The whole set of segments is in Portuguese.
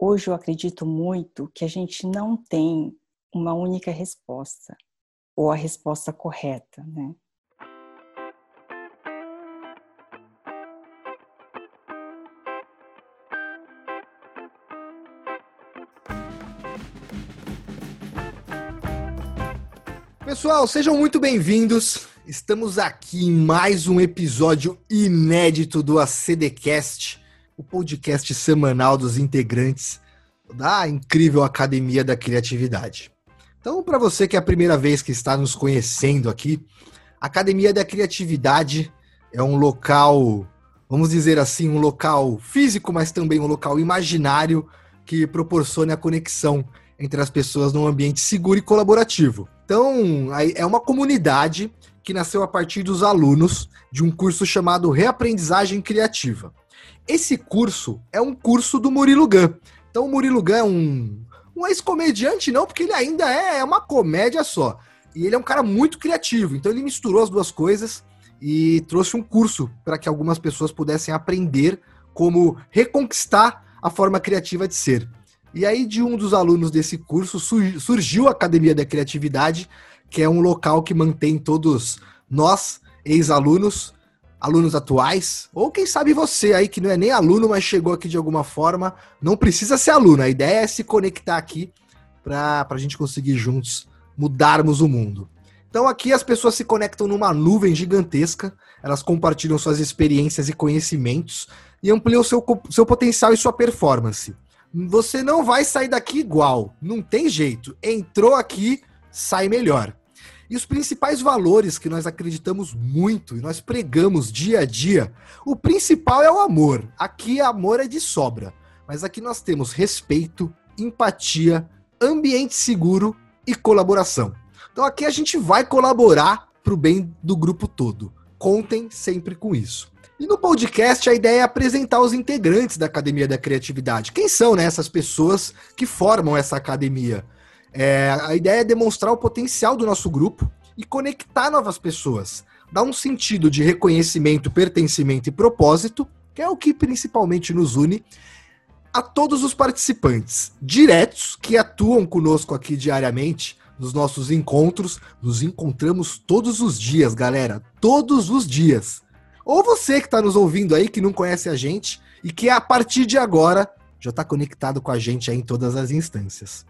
Hoje eu acredito muito que a gente não tem uma única resposta, ou a resposta correta, né? Pessoal, sejam muito bem-vindos. Estamos aqui em mais um episódio inédito do ACDcast, o podcast semanal dos integrantes da incrível Academia da Criatividade. Então, para você que é a primeira vez que está nos conhecendo aqui, a Academia da Criatividade é um local, vamos dizer assim, um local físico, mas também um local imaginário que proporciona a conexão entre as pessoas num ambiente seguro e colaborativo. Então, é uma comunidade que nasceu a partir dos alunos de um curso chamado Reaprendizagem Criativa. Esse curso é um curso do Murilo Gun. Então, o Murilo Gun é um, um ex-comediante, não, porque ele ainda é, é uma comédia só. E ele é um cara muito criativo. Então, ele misturou as duas coisas e trouxe um curso para que algumas pessoas pudessem aprender como reconquistar a forma criativa de ser. E aí, de um dos alunos desse curso, surgiu a Academia da Criatividade, que é um local que mantém todos nós, ex-alunos, alunos atuais, ou quem sabe você aí que não é nem aluno, mas chegou aqui de alguma forma, não precisa ser aluno, a ideia é se conectar aqui para a gente conseguir juntos mudarmos o mundo. Então aqui as pessoas se conectam numa nuvem gigantesca, elas compartilham suas experiências e conhecimentos e ampliam seu, seu potencial e sua performance. Você não vai sair daqui igual. Não tem jeito. Entrou aqui, sai melhor. E os principais valores que nós acreditamos muito e nós pregamos dia a dia, o principal é o amor. Aqui amor é de sobra. Mas aqui nós temos respeito, empatia, ambiente seguro e colaboração. Então aqui a gente vai colaborar para o bem do grupo todo. Contem sempre com isso. E no podcast a ideia é apresentar os integrantes da Academia da Criatividade. Quem são né, essas pessoas que formam essa academia? É, a ideia é demonstrar o potencial do nosso grupo e conectar novas pessoas. Dar um sentido de reconhecimento, pertencimento e propósito, que é o que principalmente nos une, a todos os participantes diretos que atuam conosco aqui diariamente nos nossos encontros. Nos encontramos todos os dias, galera. Todos os dias. Ou você que está nos ouvindo aí, que não conhece a gente e que a partir de agora já está conectado com a gente aí em todas as instâncias.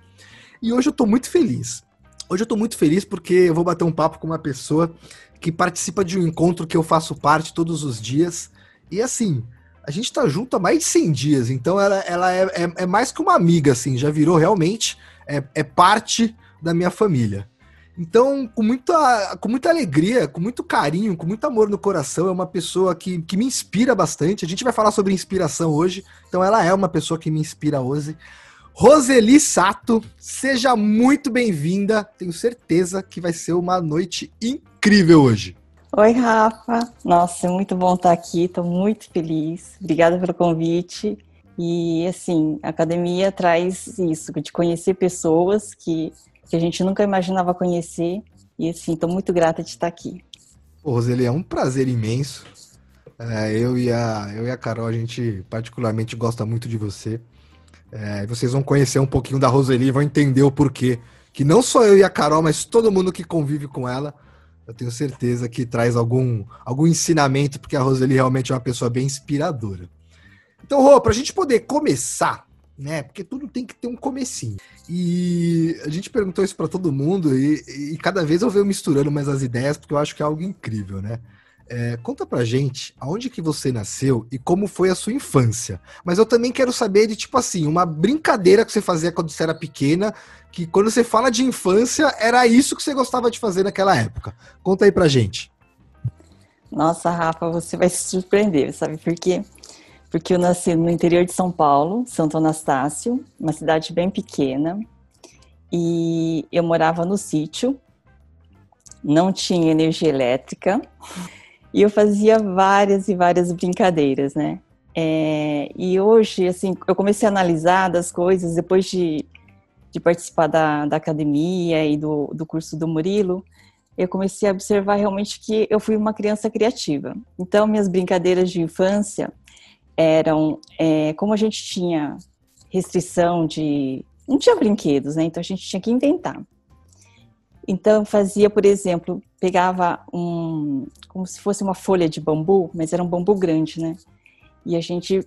E hoje eu estou muito feliz. Hoje eu estou muito feliz porque eu vou bater um papo com uma pessoa que participa de um encontro que eu faço parte todos os dias. E assim, a gente está junto há mais de 100 dias, então ela, ela é, é, é mais que uma amiga, assim, já virou realmente, é, é parte da minha família. Então, com muita, com muita alegria, com muito carinho, com muito amor no coração, é uma pessoa que, que me inspira bastante. A gente vai falar sobre inspiração hoje, então ela é uma pessoa que me inspira hoje. Roseli Sato, seja muito bem-vinda. Tenho certeza que vai ser uma noite incrível hoje. Oi, Rafa. Nossa, é muito bom estar aqui. Estou muito feliz. Obrigada pelo convite. E, assim, a academia traz isso, de conhecer pessoas que que a gente nunca imaginava conhecer. E assim, estou muito grata de estar aqui. Ô, Roseli, é um prazer imenso. É, eu, e a, eu e a Carol, a gente particularmente gosta muito de você. É, vocês vão conhecer um pouquinho da Roseli e vão entender o porquê. Que não só eu e a Carol, mas todo mundo que convive com ela, eu tenho certeza que traz algum, algum ensinamento, porque a Roseli realmente é uma pessoa bem inspiradora. Então, Rô, para a gente poder começar, né? Porque tudo tem que ter um comecinho. E a gente perguntou isso para todo mundo e, e, cada vez eu venho misturando mais as ideias porque eu acho que é algo incrível, né? É, conta pra gente aonde que você nasceu e como foi a sua infância. Mas eu também quero saber de, tipo assim, uma brincadeira que você fazia quando você era pequena, que quando você fala de infância, era isso que você gostava de fazer naquela época. Conta aí pra gente. Nossa, Rafa, você vai se surpreender, sabe por quê? porque eu nasci no interior de São Paulo, Santo Anastácio, uma cidade bem pequena, e eu morava no sítio, não tinha energia elétrica, e eu fazia várias e várias brincadeiras, né? É, e hoje, assim, eu comecei a analisar das coisas depois de, de participar da, da academia e do, do curso do Murilo, eu comecei a observar realmente que eu fui uma criança criativa. Então, minhas brincadeiras de infância eram, é, como a gente tinha restrição de. Não tinha brinquedos, né? Então a gente tinha que inventar. Então fazia, por exemplo, pegava um. como se fosse uma folha de bambu, mas era um bambu grande, né? E a gente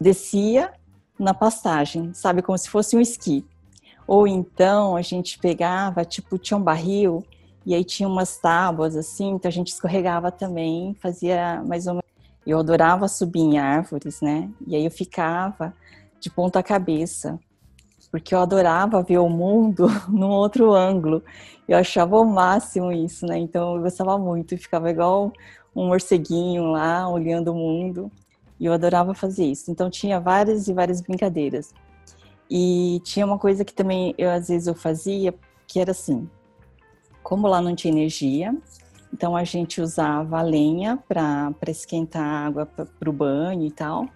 descia na pastagem, sabe? Como se fosse um esqui. Ou então a gente pegava, tipo, tinha um barril e aí tinha umas tábuas assim, então a gente escorregava também, fazia mais ou menos. Eu adorava subir em árvores, né? E aí eu ficava de ponta cabeça, porque eu adorava ver o mundo num outro ângulo. Eu achava o máximo isso, né? Então eu gostava muito, e ficava igual um morceguinho lá, olhando o mundo. E eu adorava fazer isso. Então tinha várias e várias brincadeiras. E tinha uma coisa que também eu às vezes eu fazia, que era assim: como lá não tinha energia, então a gente usava a lenha para esquentar a água para o banho e tal.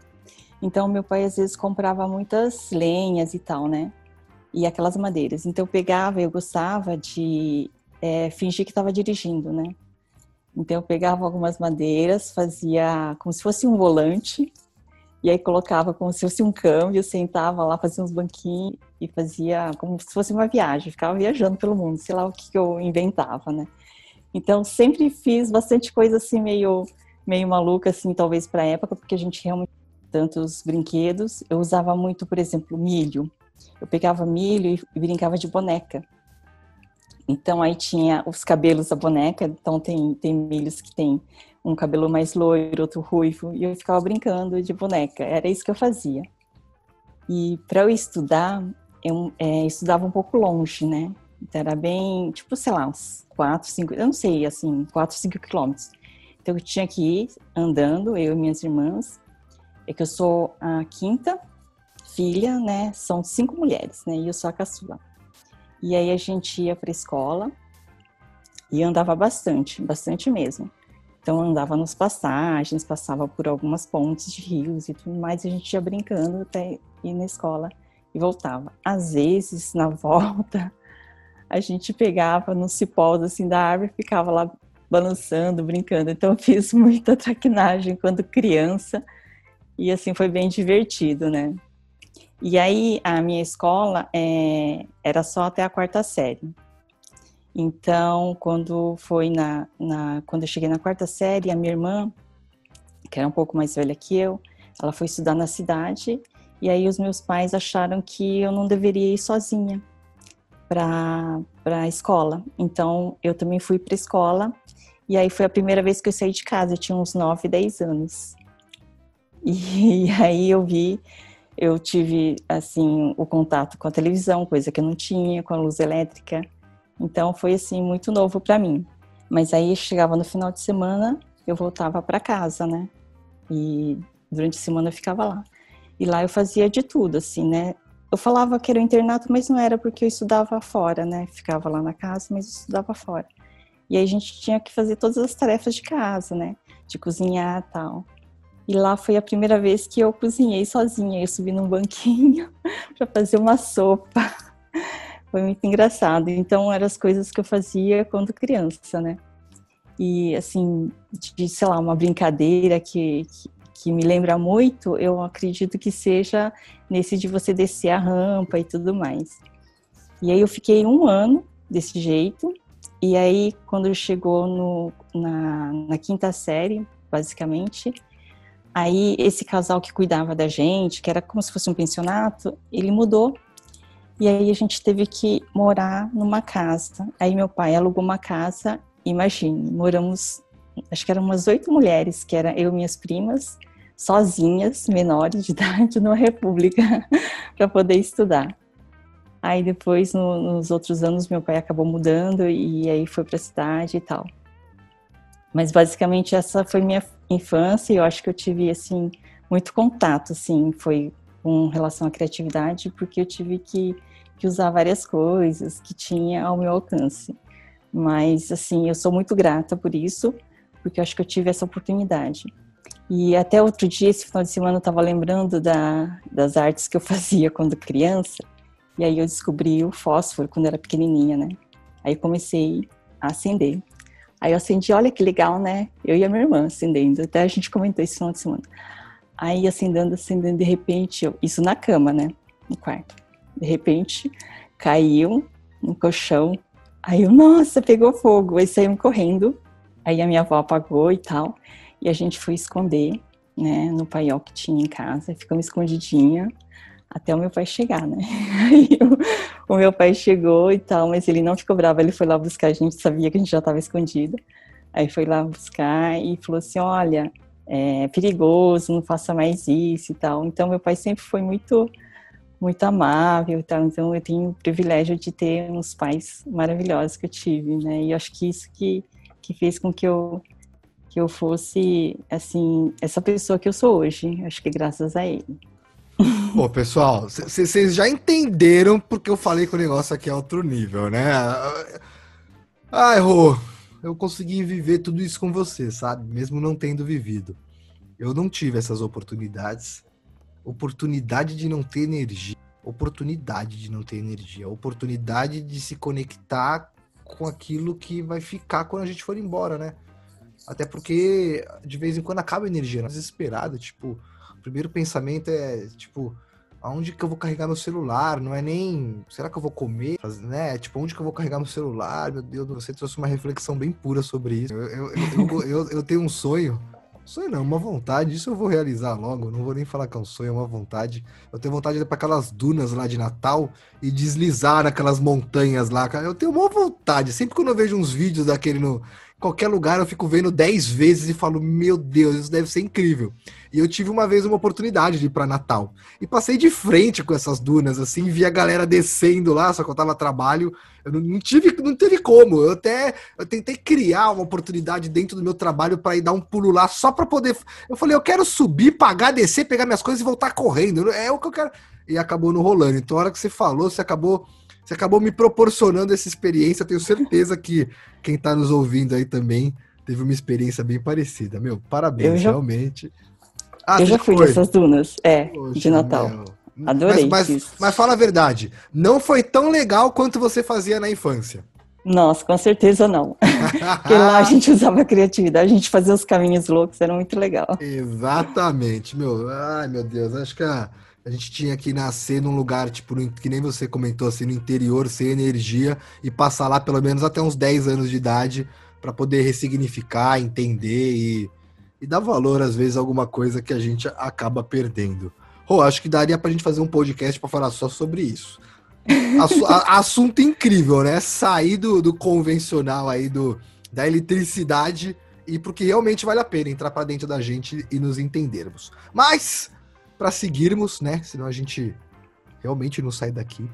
Então meu pai às vezes comprava muitas lenhas e tal, né? E aquelas madeiras. Então eu pegava, eu gostava de é, fingir que estava dirigindo, né? Então eu pegava algumas madeiras, fazia como se fosse um volante e aí colocava como se fosse um câmbio, sentava lá, fazia uns banquinhos e fazia como se fosse uma viagem, ficava viajando pelo mundo, sei lá o que, eu inventava, né? Então sempre fiz bastante coisa assim meio meio maluca assim, talvez para época, porque a gente realmente tantos brinquedos. Eu usava muito, por exemplo, milho. Eu pegava milho e brincava de boneca. Então aí tinha os cabelos da boneca, então tem tem milhos que tem um cabelo mais loiro, outro ruivo, e eu ficava brincando de boneca. Era isso que eu fazia. E para eu estudar, eu é, estudava um pouco longe, né? Então era bem, tipo, sei lá, uns 4, 5, eu não sei, assim, 4, 5 quilômetros. Então eu tinha que ir andando, eu e minhas irmãs. É que eu sou a quinta filha, né? São cinco mulheres, né? E eu sou a caçula. E aí a gente ia para escola e andava bastante, bastante mesmo. Então andava nas passagens, passava por algumas pontes de rios e tudo mais, e a gente ia brincando até ir na escola e voltava. Às vezes, na volta, a gente pegava nos cipós assim da árvore e ficava lá balançando, brincando. Então eu fiz muita traquinagem quando criança e assim foi bem divertido, né? E aí a minha escola é, era só até a quarta série. Então, quando foi na, na, quando eu cheguei na quarta série, a minha irmã, que era um pouco mais velha que eu, ela foi estudar na cidade e aí os meus pais acharam que eu não deveria ir sozinha para a escola. Então, eu também fui para a escola e aí foi a primeira vez que eu saí de casa. Eu tinha uns 9, 10 anos. E, aí eu vi eu tive assim o contato com a televisão, coisa que eu não tinha, com a luz elétrica. Então foi assim muito novo para mim. Mas aí chegava no final de semana, eu voltava para casa, né? E durante a semana eu ficava lá. E lá eu fazia de tudo, assim, né? Eu falava que era um internato, mas não era porque eu estudava fora, né? Ficava lá na casa, mas estudava fora. E aí a gente tinha que fazer todas as tarefas de casa, né? De cozinhar tal. E lá foi a primeira vez que eu cozinhei sozinha. Eu subi num banquinho para fazer uma sopa. Foi muito engraçado. Então, eram as coisas que eu fazia quando criança, né? E, assim, de, sei lá, uma brincadeira que, que, que me lembra muito, eu acredito que seja nesse de você descer a rampa e tudo mais. E aí eu fiquei um ano desse jeito. E aí, quando chegou no, na, na quinta série, basicamente, aí esse casal que cuidava da gente, que era como se fosse um pensionato, ele mudou e aí a gente teve que morar numa casa. Aí meu pai alugou uma casa, imagine, moramos, acho que eram umas oito mulheres, que eram eu e minhas primas, sozinhas, menores de idade, numa república, para poder estudar. Aí depois, no, nos outros anos, meu pai acabou mudando e aí foi para a cidade e tal. Mas basicamente essa foi minha infância e eu acho que eu tive, assim, muito contato, assim, foi com relação à criatividade, porque eu tive que que usar várias coisas que tinha ao meu alcance. Mas, assim, eu sou muito grata por isso, porque eu acho que eu tive essa oportunidade. E até outro dia, esse final de semana, eu estava lembrando da, das artes que eu fazia quando criança. E aí eu descobri o fósforo quando era pequenininha, né? Aí comecei a acender. Aí eu acendi, olha que legal, né? Eu e a minha irmã acendendo. Até a gente comentou esse final de semana. Aí acendendo, acendendo, de repente, eu, isso na cama, né? no quarto. De repente, caiu no colchão. Aí eu, nossa, pegou fogo. Aí saímos correndo. Aí a minha avó apagou e tal. E a gente foi esconder, né, no paiol que tinha em casa. Ficamos escondidinha até o meu pai chegar, né? Aí o, o meu pai chegou e tal, mas ele não ficou bravo. Ele foi lá buscar. A gente sabia que a gente já estava escondida. Aí foi lá buscar e falou assim: olha, é perigoso, não faça mais isso e tal. Então, meu pai sempre foi muito muito amável e tal. Então, eu tenho o privilégio de ter uns pais maravilhosos que eu tive, né? E acho que isso que, que fez com que eu que eu fosse assim essa pessoa que eu sou hoje. Acho que graças a ele. Pô, pessoal, vocês já entenderam porque eu falei que o negócio aqui é outro nível, né? Ai, Rô, eu consegui viver tudo isso com você, sabe? Mesmo não tendo vivido. Eu não tive essas oportunidades oportunidade de não ter energia, oportunidade de não ter energia, oportunidade de se conectar com aquilo que vai ficar quando a gente for embora, né? Até porque de vez em quando acaba a energia, né? tipo, primeiro pensamento é, tipo, aonde que eu vou carregar meu celular? Não é nem, será que eu vou comer? Né? Tipo, onde que eu vou carregar meu celular? Meu Deus, você trouxe uma reflexão bem pura sobre isso. Eu, eu, eu, eu, tenho um sonho Sonho não, uma vontade. Isso eu vou realizar logo. Não vou nem falar que é um sonho, é uma vontade. Eu tenho vontade de ir para aquelas dunas lá de Natal e deslizar naquelas montanhas lá. Eu tenho uma vontade. Sempre quando eu vejo uns vídeos daquele no qualquer lugar, eu fico vendo 10 vezes e falo: Meu Deus, isso deve ser incrível. E eu tive uma vez uma oportunidade de ir para Natal. E passei de frente com essas dunas, assim, vi a galera descendo lá, só que eu tava a trabalho. Eu não, não, tive, não teve como. Eu até eu tentei criar uma oportunidade dentro do meu trabalho para ir dar um pulo lá só para poder. Eu falei, eu quero subir, pagar, descer, pegar minhas coisas e voltar correndo. É o que eu quero. E acabou no rolando. Então, a hora que você falou, você acabou. Você acabou me proporcionando essa experiência. Tenho certeza que quem está nos ouvindo aí também teve uma experiência bem parecida. Meu, parabéns, já... realmente. Ah, eu já fui foi. nessas dunas, é, Poxa, de Natal. Meu. Adorei. Mas, mas, mas, fala a verdade, não foi tão legal quanto você fazia na infância. Nossa, com certeza não. Porque lá a gente usava criatividade, a gente fazia os caminhos loucos, era muito legal. Exatamente, meu. Ai, meu Deus, acho que a, a gente tinha que nascer num lugar, tipo, que nem você comentou, assim, no interior, sem energia, e passar lá pelo menos até uns 10 anos de idade para poder ressignificar, entender e e dá valor, às vezes, a alguma coisa que a gente acaba perdendo. Oh, acho que daria pra gente fazer um podcast para falar só sobre isso. assunto incrível, né? Sair do, do, convencional aí, do, da eletricidade e porque realmente vale a pena entrar para dentro da gente e nos entendermos. Mas, para seguirmos, né? Senão a gente realmente não sai daqui.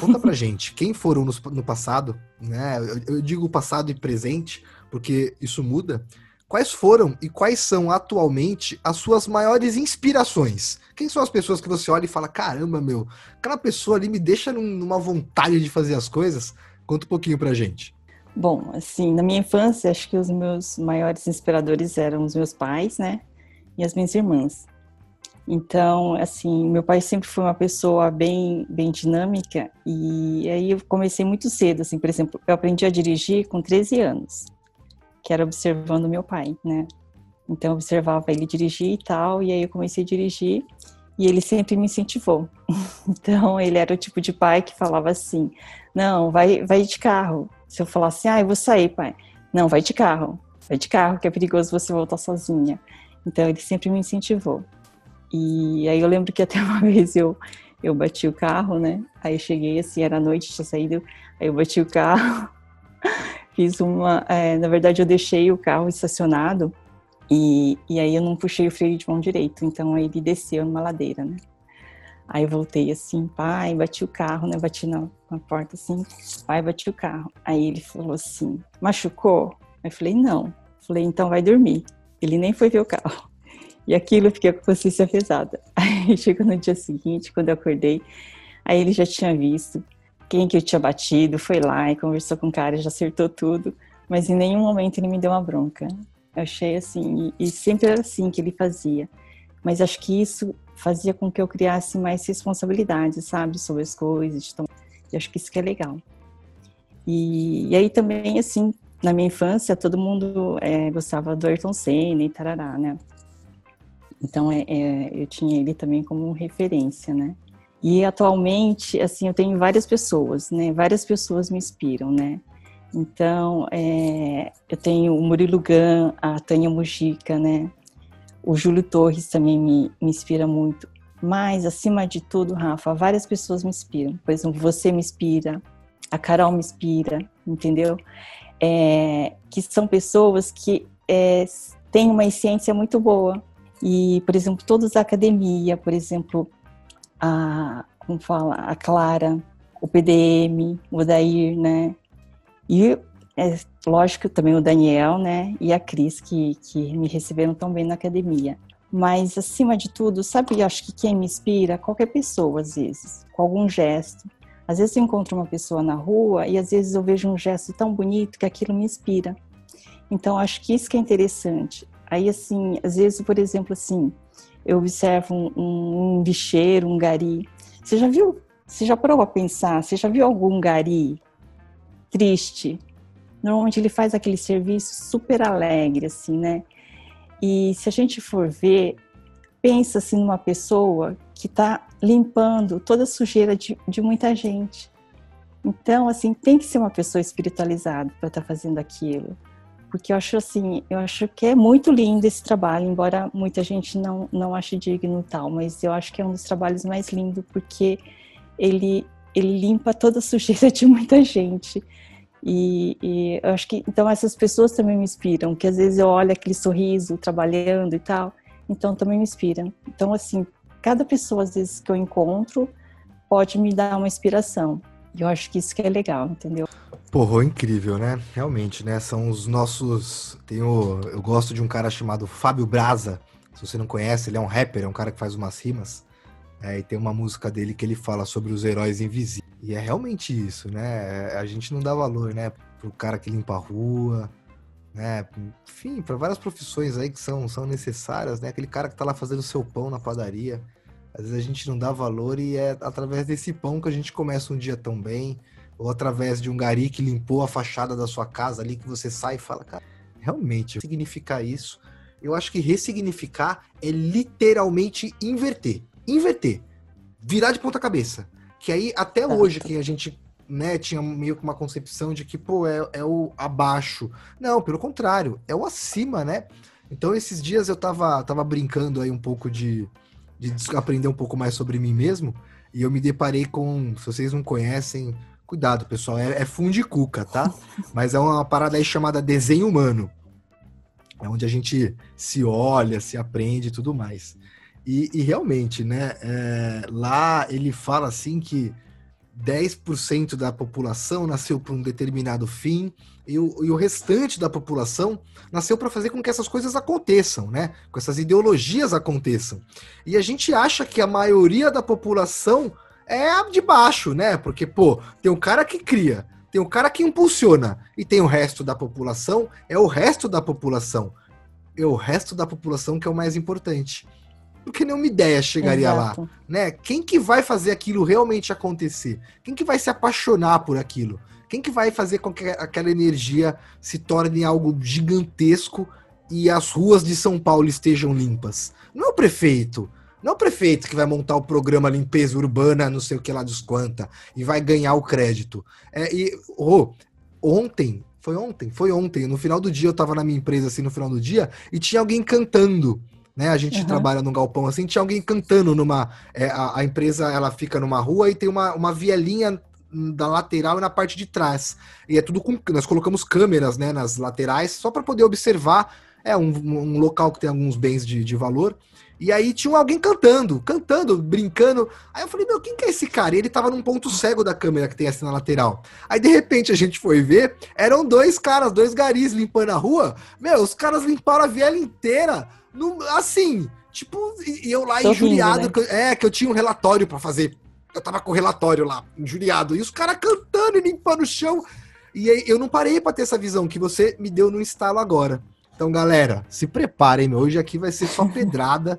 Conta pra gente, quem foram no, no passado, né? Eu, eu digo passado e presente, porque isso muda. Quais foram e quais são atualmente as suas maiores inspirações? Quem são as pessoas que você olha e fala: caramba, meu, aquela pessoa ali me deixa numa vontade de fazer as coisas? Conta um pouquinho pra gente. Bom, assim, na minha infância, acho que os meus maiores inspiradores eram os meus pais, né? E as minhas irmãs. Então, assim, meu pai sempre foi uma pessoa bem, bem dinâmica e aí eu comecei muito cedo, assim, por exemplo, eu aprendi a dirigir com 13 anos que era observando meu pai, né? Então eu observava ele dirigir e tal, e aí eu comecei a dirigir e ele sempre me incentivou. então ele era o tipo de pai que falava assim: "Não, vai vai de carro". Se eu falasse: "Ah, eu vou sair, pai". "Não, vai de carro. Vai de carro, que é perigoso você voltar sozinha". Então ele sempre me incentivou. E aí eu lembro que até uma vez eu eu bati o carro, né? Aí eu cheguei assim, era noite, tinha saído, aí eu bati o carro fiz uma. É, na verdade, eu deixei o carro estacionado e, e aí eu não puxei o freio de mão direito, então ele desceu numa ladeira, né? Aí eu voltei assim, pai, bati o carro, né? Bati na, na porta assim, pai, bati o carro. Aí ele falou assim: machucou? Eu falei: não. falei: então vai dormir. Ele nem foi ver o carro. E aquilo eu fiquei com a consciência pesada. Aí chegou no dia seguinte, quando eu acordei, aí ele já tinha visto, quem que eu tinha batido, foi lá e conversou com o cara, já acertou tudo, mas em nenhum momento ele me deu uma bronca. Eu achei assim, e, e sempre era assim que ele fazia. Mas acho que isso fazia com que eu criasse mais responsabilidade, sabe, sobre as coisas. Então, acho que isso que é legal. E, e aí também, assim, na minha infância, todo mundo é, gostava do Ayrton Senna e tarará, né? Então, é, é, eu tinha ele também como referência, né? E atualmente, assim, eu tenho várias pessoas, né? Várias pessoas me inspiram, né? Então, é, eu tenho o Murilo Gun, a Tânia Mujica, né? O Júlio Torres também me, me inspira muito. Mas, acima de tudo, Rafa, várias pessoas me inspiram. Por exemplo, você me inspira, a Carol me inspira, entendeu? É, que são pessoas que é, têm uma essência muito boa. E, por exemplo, todos da academia, por exemplo, a, como fala, a Clara, o PDM, o Odair, né? E, é, lógico, também o Daniel, né? E a Cris, que, que me receberam tão bem na academia. Mas, acima de tudo, sabe, acho que quem me inspira? Qualquer pessoa, às vezes, com algum gesto. Às vezes eu encontro uma pessoa na rua e às vezes eu vejo um gesto tão bonito que aquilo me inspira. Então, acho que isso que é interessante. Aí, assim, às vezes, por exemplo, assim, eu observo um, um, um bicheiro, um gari. Você já viu, você já parou a pensar, você já viu algum gari triste. Normalmente ele faz aquele serviço super alegre, assim, né? E se a gente for ver, pensa assim numa pessoa que está limpando toda a sujeira de, de, muita gente. Então, assim, tem que ser uma pessoa espiritualizada para estar tá fazendo aquilo. Porque eu acho assim, eu acho que é muito lindo esse trabalho, embora muita gente não, não ache digno tal, mas eu acho que é um dos trabalhos mais lindos, porque ele, ele limpa toda a sujeira de muita gente. E, e, eu acho que então essas pessoas também me inspiram, que às vezes eu olho aquele sorriso trabalhando e tal, então também me inspiram. Então assim, cada pessoa às vezes que eu encontro pode me dar uma inspiração. E eu acho que isso que é legal, entendeu? Porra, incrível, né? Realmente, né? São os nossos. Tenho... Eu gosto de um cara chamado Fábio Braza. Se você não conhece, ele é um rapper, é um cara que faz umas rimas. É, e tem uma música dele que ele fala sobre os heróis invisíveis. E é realmente isso, né? A gente não dá valor, né? Pro cara que limpa a rua, né? Enfim, para várias profissões aí que são, são necessárias, né? Aquele cara que tá lá fazendo seu pão na padaria. Às vezes a gente não dá valor e é através desse pão que a gente começa um dia tão bem. Ou através de um gari que limpou a fachada da sua casa ali, que você sai e fala, cara, realmente, significar isso. Eu acho que ressignificar é literalmente inverter inverter, virar de ponta cabeça. Que aí, até hoje, que a gente né, tinha meio que uma concepção de que, pô, é, é o abaixo. Não, pelo contrário, é o acima, né? Então, esses dias eu tava, tava brincando aí um pouco de, de aprender um pouco mais sobre mim mesmo, e eu me deparei com, se vocês não conhecem, cuidado, pessoal, é, é fundicuca, tá? Mas é uma parada aí chamada desenho humano. É onde a gente se olha, se aprende e tudo mais. E, e realmente, né, é, lá ele fala assim que 10% da população nasceu para um determinado fim e o, e o restante da população nasceu para fazer com que essas coisas aconteçam, né? Com essas ideologias aconteçam. E a gente acha que a maioria da população é a de baixo, né? Porque, pô, tem um cara que cria, tem um cara que impulsiona e tem o resto da população, é o resto da população. É o resto da população que é o mais importante porque nenhuma ideia chegaria Exato. lá, né? Quem que vai fazer aquilo realmente acontecer? Quem que vai se apaixonar por aquilo? Quem que vai fazer com que aquela energia se torne algo gigantesco e as ruas de São Paulo estejam limpas? Não é o prefeito. Não é o prefeito que vai montar o programa limpeza urbana, não sei o que lá dos quanta, e vai ganhar o crédito. É, e oh, ontem, foi ontem, foi ontem, no final do dia eu tava na minha empresa assim no final do dia e tinha alguém cantando né? A gente uhum. trabalha num galpão assim, tinha alguém cantando numa. É, a, a, empresa ela fica numa rua e tem uma, uma vielinha da lateral e na parte de trás. E é tudo com. Nós colocamos câmeras né, nas laterais só para poder observar. É um, um, local que tem alguns bens de, de valor. E aí tinha alguém cantando, cantando, brincando. Aí eu falei, meu, quem que é esse cara? E ele tava num ponto cego da câmera que tem assim na lateral. Aí de repente a gente foi ver, eram dois caras, dois garis limpando a rua. Meu, os caras limparam a viela inteira no, assim, tipo, e eu lá Tô injuriado, rindo, né? que, é, que eu tinha um relatório para fazer. Eu tava com o relatório lá, injuriado. E os caras cantando e limpando o chão. E aí, eu não parei para ter essa visão que você me deu no instalo agora. Então, galera, se preparem, meu. Hoje aqui vai ser só pedrada.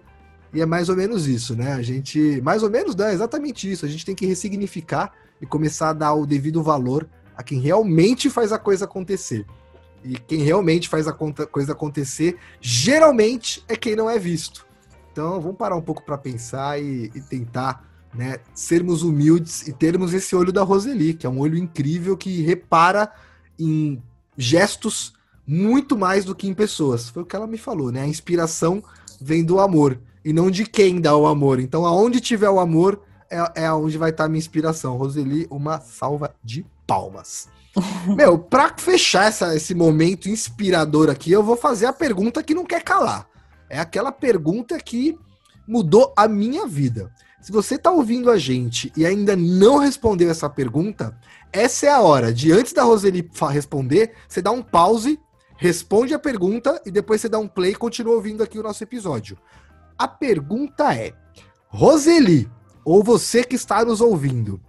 E é mais ou menos isso, né? A gente. Mais ou menos, não, é exatamente isso. A gente tem que ressignificar e começar a dar o devido valor a quem realmente faz a coisa acontecer. E quem realmente faz a coisa acontecer, geralmente é quem não é visto. Então vamos parar um pouco para pensar e, e, tentar né, sermos humildes e termos esse olho da Roseli, que é um olho incrível que repara em gestos muito mais do que em pessoas. Foi o que ela me falou, né? A inspiração vem do amor e não de quem dá o amor. Então, aonde tiver o amor, é, é aonde vai estar a minha inspiração. Roseli, uma salva de palmas. Meu, pra fechar essa, esse momento inspirador aqui, eu vou fazer a pergunta que não quer calar. É aquela pergunta que mudou a minha vida. Se você está ouvindo a gente e ainda não respondeu essa pergunta, essa é a hora de, antes da Roseli responder, você dá um pause, responde a pergunta e depois você dá um play e continua ouvindo aqui o nosso episódio. A pergunta é: Roseli, ou você que está nos ouvindo,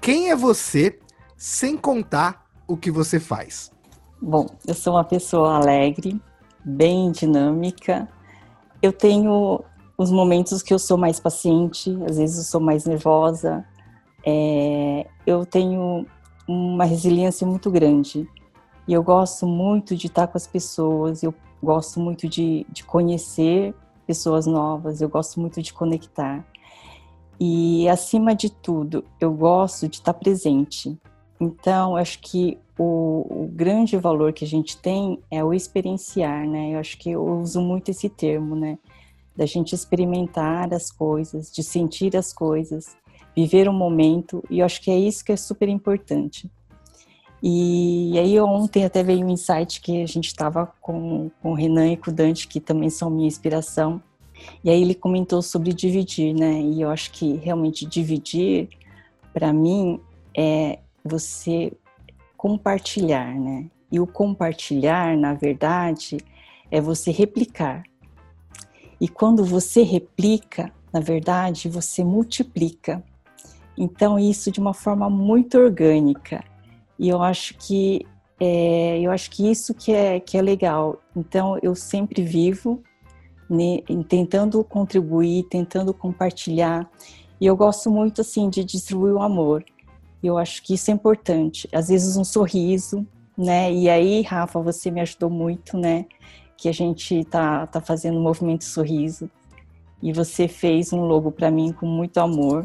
quem é você sem contar o que você faz? Bom, eu sou uma pessoa alegre, bem dinâmica. Eu tenho os momentos que eu sou mais paciente, às vezes eu sou mais nervosa. É, eu tenho uma resiliência muito grande e eu gosto muito de estar com as pessoas, eu gosto muito de, de conhecer pessoas novas, eu gosto muito de conectar. E acima de tudo, eu gosto de estar presente. Então, acho que o, o, grande valor que a gente tem é o experienciar, né? Eu acho que eu uso muito esse termo, né? Da gente experimentar as coisas, de sentir as coisas, viver o momento, e eu acho que é isso que é super importante. E, aí ontem até veio um insight que a gente estava com, com o Renan e com o Dante, que também são minha inspiração, e aí ele comentou sobre dividir, né? E eu acho que realmente dividir, para mim, é você compartilhar, né? E o compartilhar, na verdade, é você replicar. E quando você replica, na verdade, você multiplica. Então, isso de uma forma muito orgânica. E eu acho que é, eu acho que isso que é, que é legal. Então, eu sempre vivo né, tentando contribuir, tentando compartilhar. E eu gosto muito, assim, de distribuir o amor. Eu acho que isso é importante. Às vezes um sorriso, né? E aí, Rafa, você me ajudou muito, né? Que a gente tá, tá fazendo o movimento sorriso. E você fez um logo para mim com muito amor.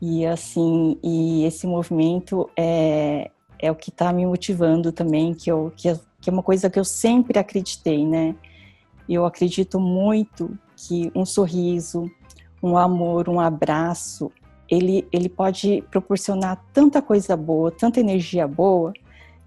E assim, e esse movimento é, é o que está me motivando também, que, eu, que, é, que é uma coisa que eu sempre acreditei, né? Eu acredito muito que um sorriso, um amor, um abraço, ele, ele pode proporcionar tanta coisa boa, tanta energia boa,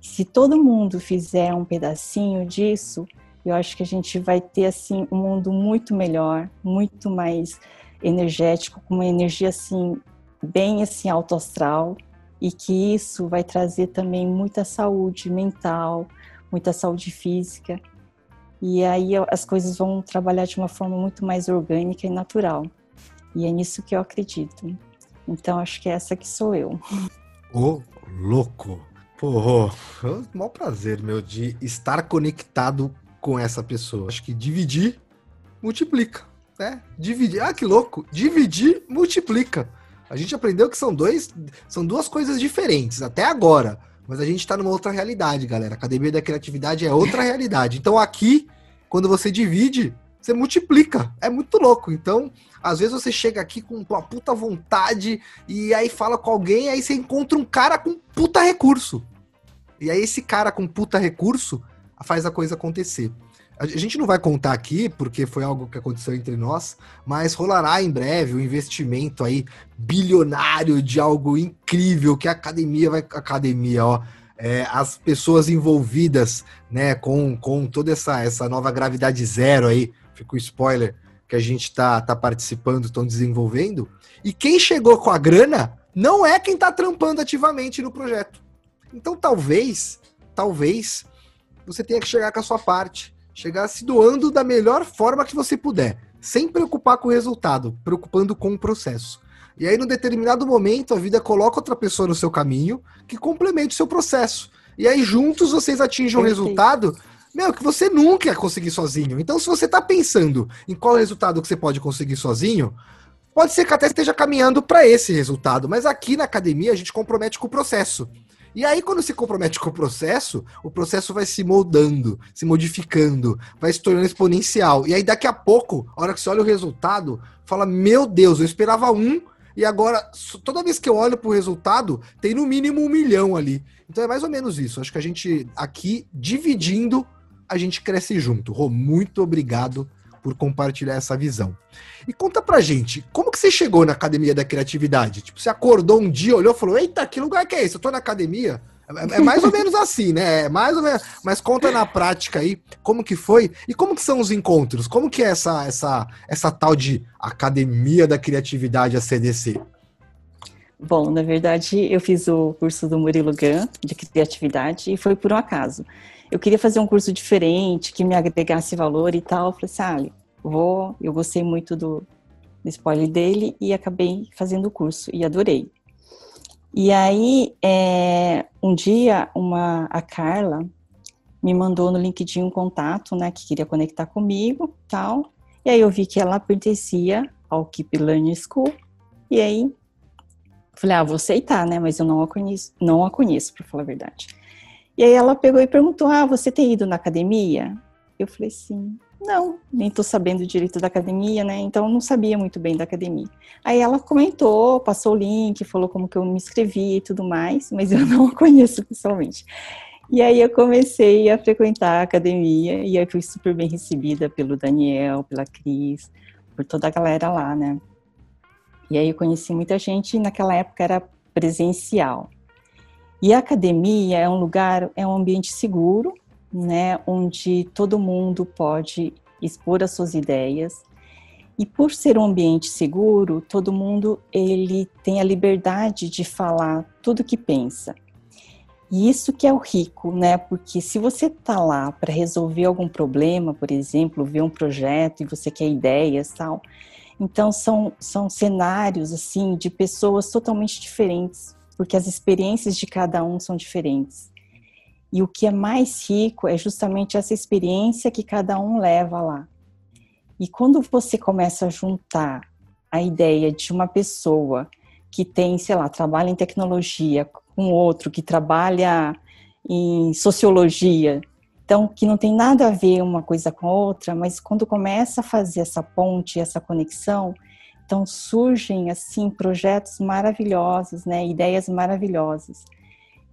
se todo mundo fizer um pedacinho disso, eu acho que a gente vai ter assim um mundo muito melhor, muito mais energético, com uma energia assim bem assim alto astral e que isso vai trazer também muita saúde mental, muita saúde física. E aí as coisas vão trabalhar de uma forma muito mais orgânica e natural. E é nisso que eu acredito. Então acho que essa que sou eu. Ô, louco! Pô, é um maior prazer, meu, de estar conectado com essa pessoa. Acho que dividir multiplica, né? Dividir, ah, que louco! Dividir multiplica. A gente aprendeu que são dois, são duas coisas diferentes até agora, mas a gente está numa outra realidade, galera. A Academia da Criatividade é outra realidade. Então aqui, quando você divide, você multiplica. É muito louco. Então, às vezes você chega aqui com uma puta vontade e aí fala com alguém, aí você encontra um cara com puta recurso. E aí esse cara com puta recurso faz a coisa acontecer. A gente não vai contar aqui, porque foi algo que aconteceu entre nós, mas rolará em breve o um investimento aí bilionário de algo incrível que a academia vai. Academia, ó. É, as pessoas envolvidas né, com, com toda essa, essa nova gravidade zero aí, fica o spoiler, que a gente está tá participando, estão desenvolvendo. E quem chegou com a grana não é quem está trampando ativamente no projeto. Então talvez, talvez, você tenha que chegar com a sua parte. Chegar se doando da melhor forma que você puder. Sem preocupar com o resultado, preocupando com o processo. E aí, num determinado momento, a vida coloca outra pessoa no seu caminho que complemente o seu processo. E aí, juntos, vocês atingem um resultado meu, que você nunca ia conseguir sozinho. Então, se você está pensando em qual resultado que você pode conseguir sozinho, pode ser que até esteja caminhando para esse resultado. Mas aqui na academia a gente compromete com o processo. E aí, quando se compromete com o processo, o processo vai se moldando, se modificando, vai se tornando exponencial. E aí, daqui a pouco, a hora que você olha o resultado, fala: Meu Deus, eu esperava um, e agora, toda vez que eu olho pro resultado, tem no mínimo um milhão ali. Então é mais ou menos isso. Acho que a gente aqui, dividindo, a gente cresce junto. Rô, muito obrigado por compartilhar essa visão. E conta pra gente, como que você chegou na Academia da Criatividade? Tipo, você acordou um dia, olhou e falou, eita, que lugar que é esse? Eu tô na academia? É, é mais ou menos assim, né? É mais ou menos. Mas conta na prática aí como que foi e como que são os encontros. Como que é essa essa essa tal de Academia da Criatividade a CDC? Bom, na verdade, eu fiz o curso do Murilo Gun de criatividade e foi por um acaso. Eu queria fazer um curso diferente, que me agregasse valor e tal. Eu falei assim, ah, vou. Eu gostei muito do, do spoiler dele e acabei fazendo o curso e adorei. E aí, é, um dia, uma, a Carla me mandou no LinkedIn um contato, né, que queria conectar comigo, tal. E aí eu vi que ela pertencia ao Keep Learning School. E aí, falei, ah, vou aceitar, né, mas eu não a conheço, não a conheço, para falar a verdade. E aí ela pegou e perguntou, ah, você tem ido na academia? Eu falei, sim. Não, nem tô sabendo direito da academia, né? Então não sabia muito bem da academia. Aí ela comentou, passou o link, falou como que eu me inscrevi e tudo mais, mas eu não a conheço pessoalmente. E aí eu comecei a frequentar a academia e aí fui super bem recebida pelo Daniel, pela Cris, por toda a galera lá, né? E aí eu conheci muita gente e naquela época era presencial. E a academia é um lugar, é um ambiente seguro, né, onde todo mundo pode expor as suas ideias. E por ser um ambiente seguro, todo mundo ele tem a liberdade de falar tudo o que pensa. E isso que é o rico, né? Porque se você tá lá para resolver algum problema, por exemplo, ver um projeto e você quer ideias, tal, então são são cenários assim de pessoas totalmente diferentes, porque as experiências de cada um são diferentes. E o que é mais rico é justamente essa experiência que cada um leva lá. E quando você começa a juntar a ideia de uma pessoa que tem, sei lá, trabalha em tecnologia, com outro que trabalha em sociologia, então que não tem nada a ver uma coisa com a outra, mas quando começa a fazer essa ponte, essa conexão, então surgem assim projetos maravilhosos, né, ideias maravilhosas.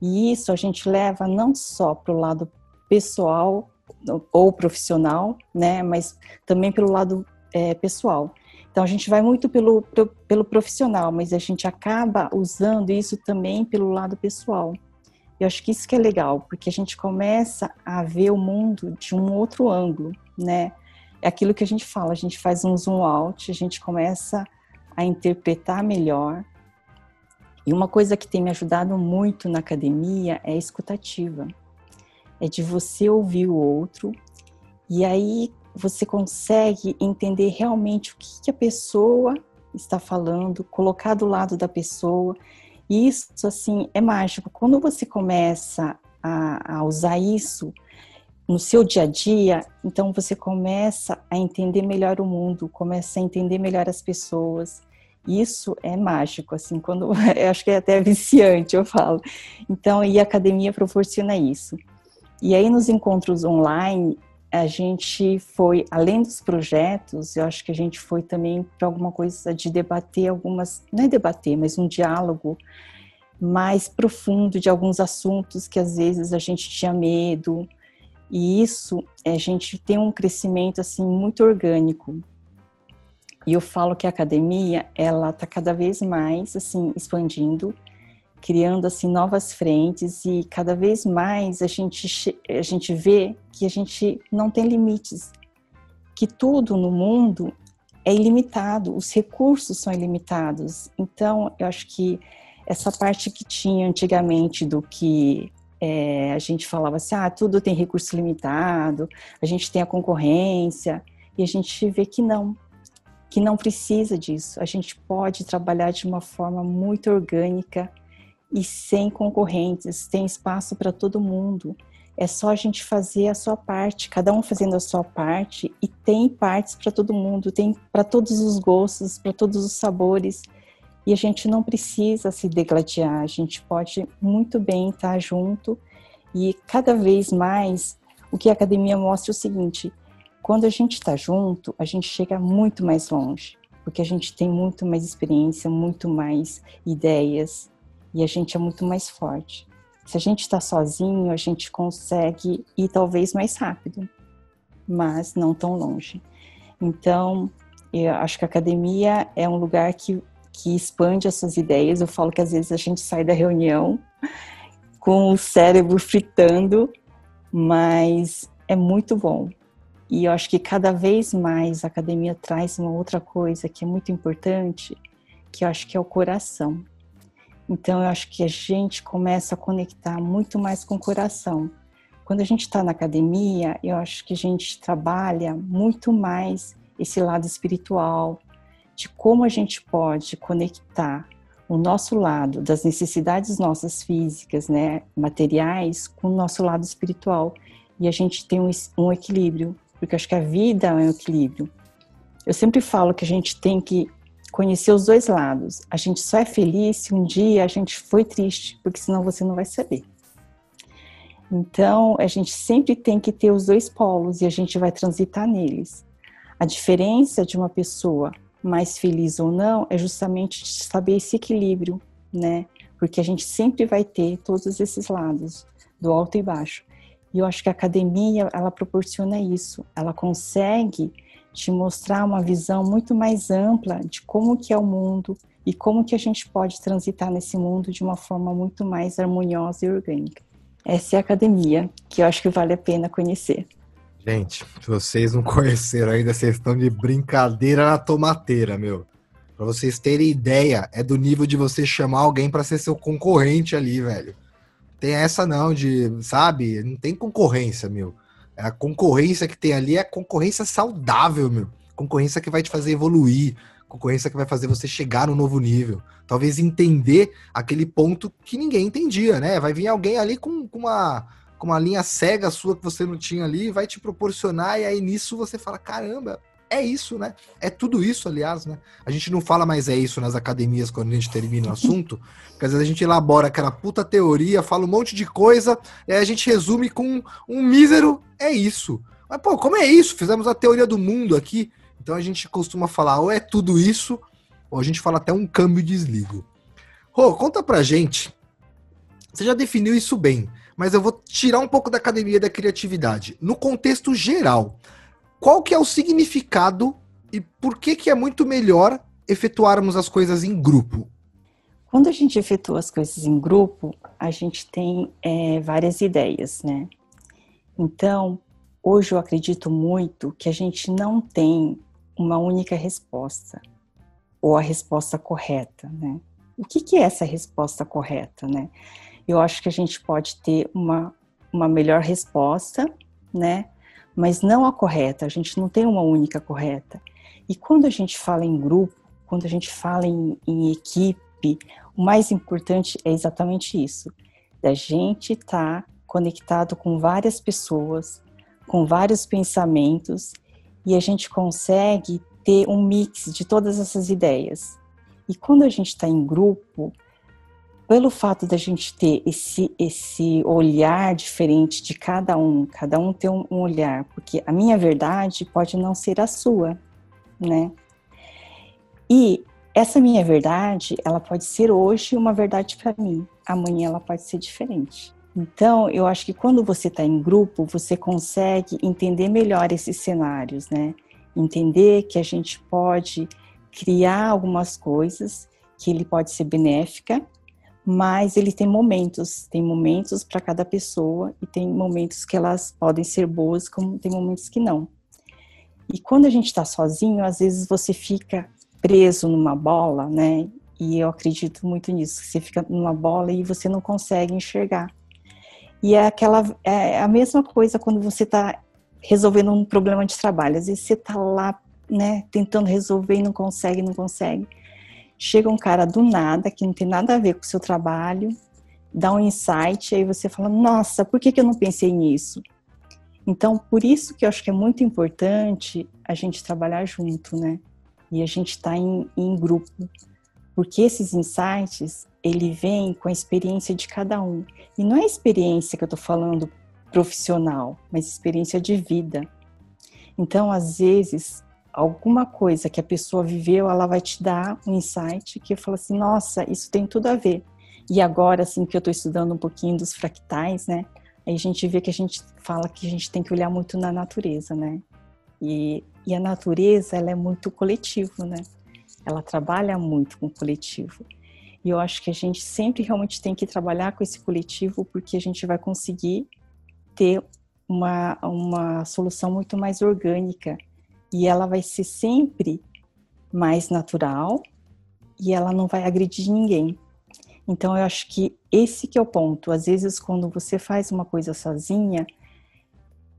E isso a gente leva não só para o lado pessoal ou profissional, né, mas também pelo lado é, pessoal. Então a gente vai muito pelo, pelo profissional, mas a gente acaba usando isso também pelo lado pessoal. Eu acho que isso que é legal, porque a gente começa a ver o mundo de um outro ângulo, né? É aquilo que a gente fala, a gente faz um zoom out, a gente começa a interpretar melhor, e uma coisa que tem me ajudado muito na academia é a escutativa. É de você ouvir o outro e aí você consegue entender realmente o que, que a pessoa está falando, colocar do lado da pessoa. E isso, assim, é mágico. Quando você começa a, a usar isso no seu dia a dia, então você começa a entender melhor o mundo, começa a entender melhor as pessoas. Isso é mágico, assim, quando eu acho que é até viciante, eu falo. Então, e a academia proporciona isso. E aí nos encontros online, a gente foi, além dos projetos, eu acho que a gente foi também para alguma coisa de debater algumas, não é debater, mas um diálogo mais profundo de alguns assuntos que às vezes a gente tinha medo. E isso, a gente tem um crescimento assim muito orgânico. E eu falo que a academia, ela está cada vez mais, assim, expandindo, criando, assim, novas frentes e cada vez mais a gente, a gente vê que a gente não tem limites, que tudo no mundo é ilimitado, os recursos são ilimitados. Então, eu acho que essa parte que tinha antigamente do que é, a gente falava assim, ah, tudo tem recurso limitado, a gente tem a concorrência, e a gente vê que não, que não precisa disso. A gente pode trabalhar de uma forma muito orgânica e sem concorrentes, tem espaço para todo mundo. É só a gente fazer a sua parte, cada um fazendo a sua parte, e tem partes para todo mundo, tem para todos os gostos, para todos os sabores. E a gente não precisa se degladiar, a gente pode muito bem estar junto. E cada vez mais, o que a academia mostra é o seguinte: quando a gente está junto, a gente chega muito mais longe, porque a gente tem muito mais experiência, muito mais ideias e a gente é muito mais forte. Se a gente está sozinho, a gente consegue ir talvez mais rápido, mas não tão longe. Então, eu acho que a academia é um lugar que, que expande as suas ideias. Eu falo que às vezes a gente sai da reunião com o cérebro fritando, mas é muito bom. E eu acho que cada vez mais a academia traz uma outra coisa que é muito importante, que eu acho que é o coração. Então eu acho que a gente começa a conectar muito mais com o coração. Quando a gente está na academia, eu acho que a gente trabalha muito mais esse lado espiritual, de como a gente pode conectar o nosso lado das necessidades nossas físicas, né, materiais, com o nosso lado espiritual. E a gente tem um, um equilíbrio, porque acho que a vida é um equilíbrio. Eu sempre falo que a gente tem que conhecer os dois lados. A gente só é feliz se um dia a gente foi triste, porque senão você não vai saber. Então, a gente sempre tem que ter os dois polos e a gente vai transitar neles. A diferença de uma pessoa mais feliz ou não é justamente saber esse equilíbrio, né? Porque a gente sempre vai ter todos esses lados, do alto e baixo. E eu acho que a academia, ela proporciona isso. Ela consegue te mostrar uma visão muito mais ampla de como que é o mundo e como que a gente pode transitar nesse mundo de uma forma muito mais harmoniosa e orgânica. Essa é a academia, que eu acho que vale a pena conhecer. Gente, se vocês não conheceram ainda, vocês estão de brincadeira na tomateira, meu. Pra vocês terem ideia, é do nível de você chamar alguém para ser seu concorrente ali, velho. Tem essa não de, sabe? Não tem concorrência, meu. É a concorrência que tem ali é concorrência saudável, meu. Concorrência que vai te fazer evoluir, concorrência que vai fazer você chegar no novo nível. Talvez entender aquele ponto que ninguém entendia, né? Vai vir alguém ali com, com uma com uma linha cega sua que você não tinha ali, vai te proporcionar, e aí nisso você fala: caramba, é isso, né? É tudo isso, aliás, né? A gente não fala mais é isso nas academias quando a gente termina o assunto, porque às vezes a gente elabora aquela puta teoria, fala um monte de coisa, e aí a gente resume com um mísero é isso. Mas, pô, como é isso? Fizemos a teoria do mundo aqui. Então a gente costuma falar ou é tudo isso, ou a gente fala até um câmbio de desligo. Rô, conta pra gente. Você já definiu isso bem mas eu vou tirar um pouco da academia da criatividade. No contexto geral, qual que é o significado e por que que é muito melhor efetuarmos as coisas em grupo? Quando a gente efetua as coisas em grupo, a gente tem é, várias ideias, né? Então, hoje eu acredito muito que a gente não tem uma única resposta ou a resposta correta, né? O que, que é essa resposta correta, né? Eu acho que a gente pode ter uma, uma melhor resposta, né? Mas não a correta, a gente não tem uma única correta. E quando a gente fala em grupo, quando a gente fala em, em equipe, o mais importante é exatamente isso: da gente estar tá conectado com várias pessoas, com vários pensamentos, e a gente consegue ter um mix de todas essas ideias. E quando a gente está em grupo, pelo fato da gente ter esse, esse olhar diferente de cada um, cada um ter um, um olhar, porque a minha verdade pode não ser a sua, né? E essa minha verdade, ela pode ser hoje uma verdade para mim, amanhã ela pode ser diferente. Então, eu acho que quando você está em grupo, você consegue entender melhor esses cenários, né? Entender que a gente pode criar algumas coisas que ele pode ser benéfica mas ele tem momentos, tem momentos para cada pessoa e tem momentos que elas podem ser boas, como tem momentos que não. E quando a gente está sozinho, às vezes você fica preso numa bola, né? E eu acredito muito nisso. Você fica numa bola e você não consegue enxergar. E é aquela é a mesma coisa quando você está resolvendo um problema de trabalho. Às vezes você está lá, né, tentando resolver e não consegue, não consegue chega um cara do nada, que não tem nada a ver com o seu trabalho, dá um insight, aí você fala, nossa, por que, que eu não pensei nisso? Então, por isso que eu acho que é muito importante a gente trabalhar junto, né? E a gente está em, em grupo. Porque esses insights, ele vem com a experiência de cada um. E não é experiência que eu estou falando profissional, mas experiência de vida. Então, às vezes, alguma coisa que a pessoa viveu, ela vai te dar um insight que fala assim, nossa, isso tem tudo a ver. E agora, assim, que eu estou estudando um pouquinho dos fractais, né? Aí a gente vê que a gente fala que a gente tem que olhar muito na natureza, né? E, e a natureza, ela é muito coletivo, né? Ela trabalha muito com o coletivo. E eu acho que a gente sempre realmente tem que trabalhar com esse coletivo porque a gente vai conseguir ter uma, uma solução muito mais orgânica e ela vai ser sempre mais natural e ela não vai agredir ninguém. Então eu acho que esse que é o ponto. Às vezes quando você faz uma coisa sozinha,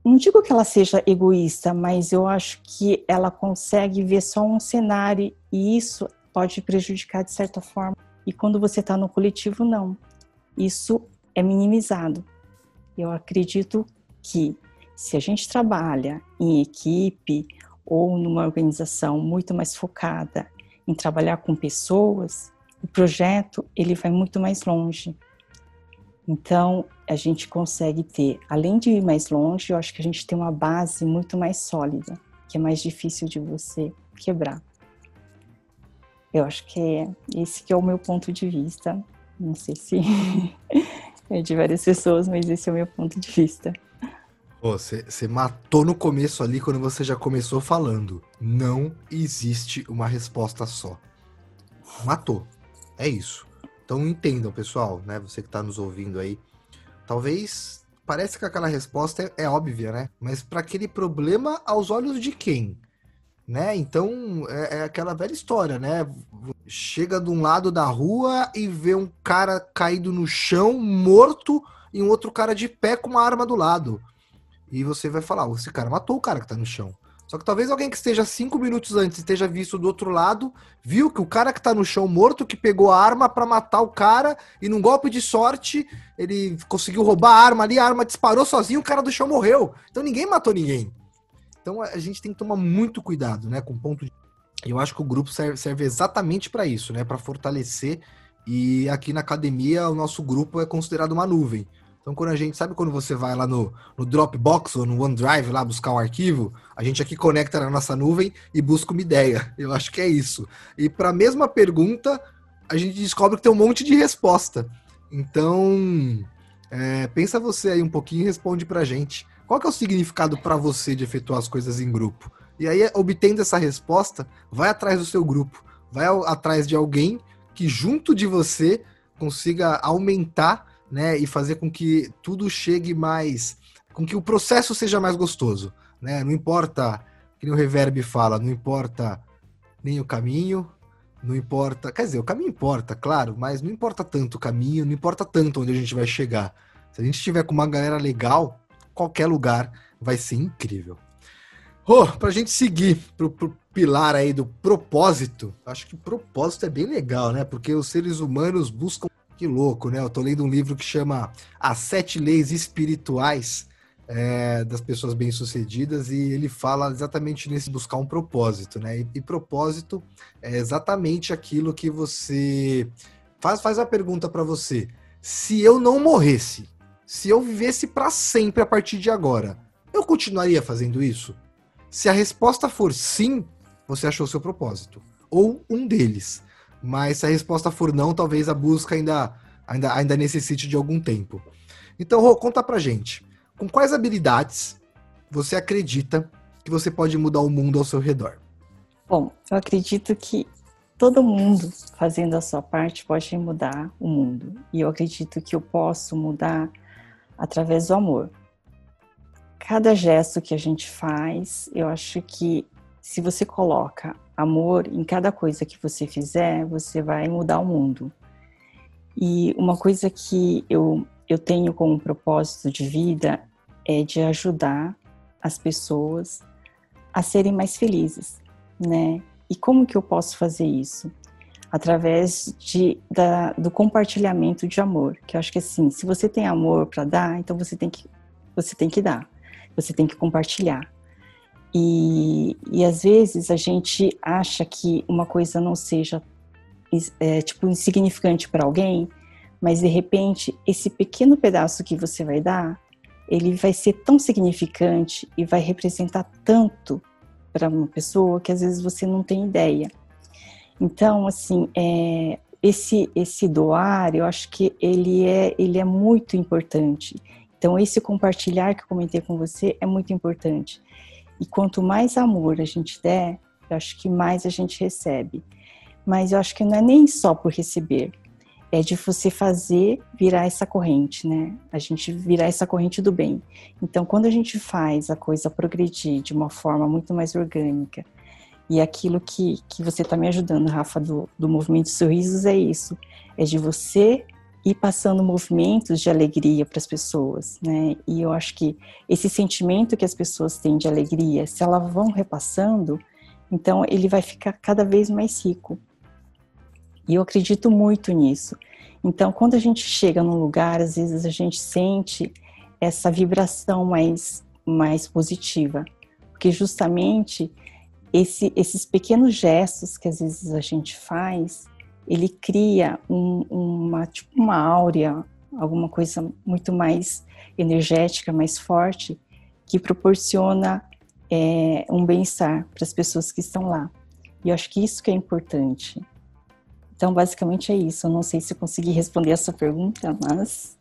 não digo que ela seja egoísta, mas eu acho que ela consegue ver só um cenário e isso pode prejudicar de certa forma. E quando você está no coletivo, não. Isso é minimizado. Eu acredito que se a gente trabalha em equipe ou numa organização muito mais focada em trabalhar com pessoas, o projeto ele vai muito mais longe. Então, a gente consegue ter, além de ir mais longe, eu acho que a gente tem uma base muito mais sólida, que é mais difícil de você quebrar. Eu acho que é esse que é o meu ponto de vista. Não sei se é de várias pessoas, mas esse é o meu ponto de vista. Você, matou no começo ali quando você já começou falando. Não existe uma resposta só. Matou. É isso. Então entendam, pessoal, né? Você que está nos ouvindo aí. Talvez parece que aquela resposta é, é óbvia, né? Mas para aquele problema aos olhos de quem? Né? Então é, é aquela velha história, né? Chega de um lado da rua e vê um cara caído no chão, morto, e um outro cara de pé com uma arma do lado. E você vai falar, esse cara matou o cara que tá no chão. Só que talvez alguém que esteja cinco minutos antes esteja visto do outro lado, viu que o cara que tá no chão morto, que pegou a arma para matar o cara, e num golpe de sorte, ele conseguiu roubar a arma ali, a arma disparou sozinho, o cara do chão morreu. Então ninguém matou ninguém. Então a gente tem que tomar muito cuidado, né, com ponto de... Eu acho que o grupo serve, serve exatamente para isso, né, para fortalecer. E aqui na academia o nosso grupo é considerado uma nuvem. Então, quando a gente, sabe quando você vai lá no, no Dropbox ou no OneDrive lá buscar um arquivo, a gente aqui conecta na nossa nuvem e busca uma ideia. Eu acho que é isso. E para a mesma pergunta, a gente descobre que tem um monte de resposta. Então, é, pensa você aí um pouquinho e responde para a gente. Qual é o significado para você de efetuar as coisas em grupo? E aí, obtendo essa resposta, vai atrás do seu grupo, vai atrás de alguém que junto de você consiga aumentar né, e fazer com que tudo chegue mais, com que o processo seja mais gostoso, né? Não importa, que nem o Reverb fala, não importa nem o caminho, não importa, quer dizer, o caminho importa, claro, mas não importa tanto o caminho, não importa tanto onde a gente vai chegar. Se a gente estiver com uma galera legal, qualquer lugar vai ser incrível. Oh, a gente seguir pro, pro pilar aí do propósito, acho que propósito é bem legal, né? Porque os seres humanos buscam que louco, né? Eu tô lendo um livro que chama As Sete Leis Espirituais é, das Pessoas Bem-Sucedidas e ele fala exatamente nesse buscar um propósito, né? E, e, propósito é exatamente aquilo que você faz, faz a pergunta para você: se eu não morresse, se eu vivesse para sempre a partir de agora, eu continuaria fazendo isso? Se a resposta for sim, você achou seu propósito ou um deles. Mas se a resposta for não, talvez a busca ainda, ainda, ainda necessite de algum tempo. Então, Rô, conta pra gente. Com quais habilidades você acredita que você pode mudar o mundo ao seu redor? Bom, eu acredito que todo mundo fazendo a sua parte pode mudar o mundo. E eu acredito que eu posso mudar através do amor. Cada gesto que a gente faz, eu acho que se você coloca amor em cada coisa que você fizer, você vai mudar o mundo. E uma coisa que eu, eu tenho como propósito de vida é de ajudar as pessoas a serem mais felizes, né? E como que eu posso fazer isso? Através de, da, do compartilhamento de amor, que eu acho que assim, se você tem amor para dar, então você tem que você tem que dar, você tem que compartilhar. E, e às vezes a gente acha que uma coisa não seja é, tipo insignificante para alguém, mas de repente esse pequeno pedaço que você vai dar, ele vai ser tão significante e vai representar tanto para uma pessoa que às vezes você não tem ideia. Então, assim, é, esse esse doar, eu acho que ele é ele é muito importante. Então, esse compartilhar que eu comentei com você é muito importante. E quanto mais amor a gente der, eu acho que mais a gente recebe. Mas eu acho que não é nem só por receber, é de você fazer virar essa corrente, né? A gente virar essa corrente do bem. Então, quando a gente faz a coisa progredir de uma forma muito mais orgânica, e aquilo que, que você está me ajudando, Rafa, do, do movimento sorrisos é isso, é de você ir passando movimentos de alegria para as pessoas, né? E eu acho que esse sentimento que as pessoas têm de alegria, se elas vão repassando, então ele vai ficar cada vez mais rico. E eu acredito muito nisso. Então, quando a gente chega num lugar, às vezes a gente sente essa vibração mais, mais positiva, porque justamente esse, esses pequenos gestos que às vezes a gente faz, ele cria um, uma, tipo uma áurea, alguma coisa muito mais energética, mais forte, que proporciona é, um bem-estar para as pessoas que estão lá. E eu acho que isso que é importante. Então, basicamente é isso. Eu não sei se eu consegui responder essa pergunta, mas.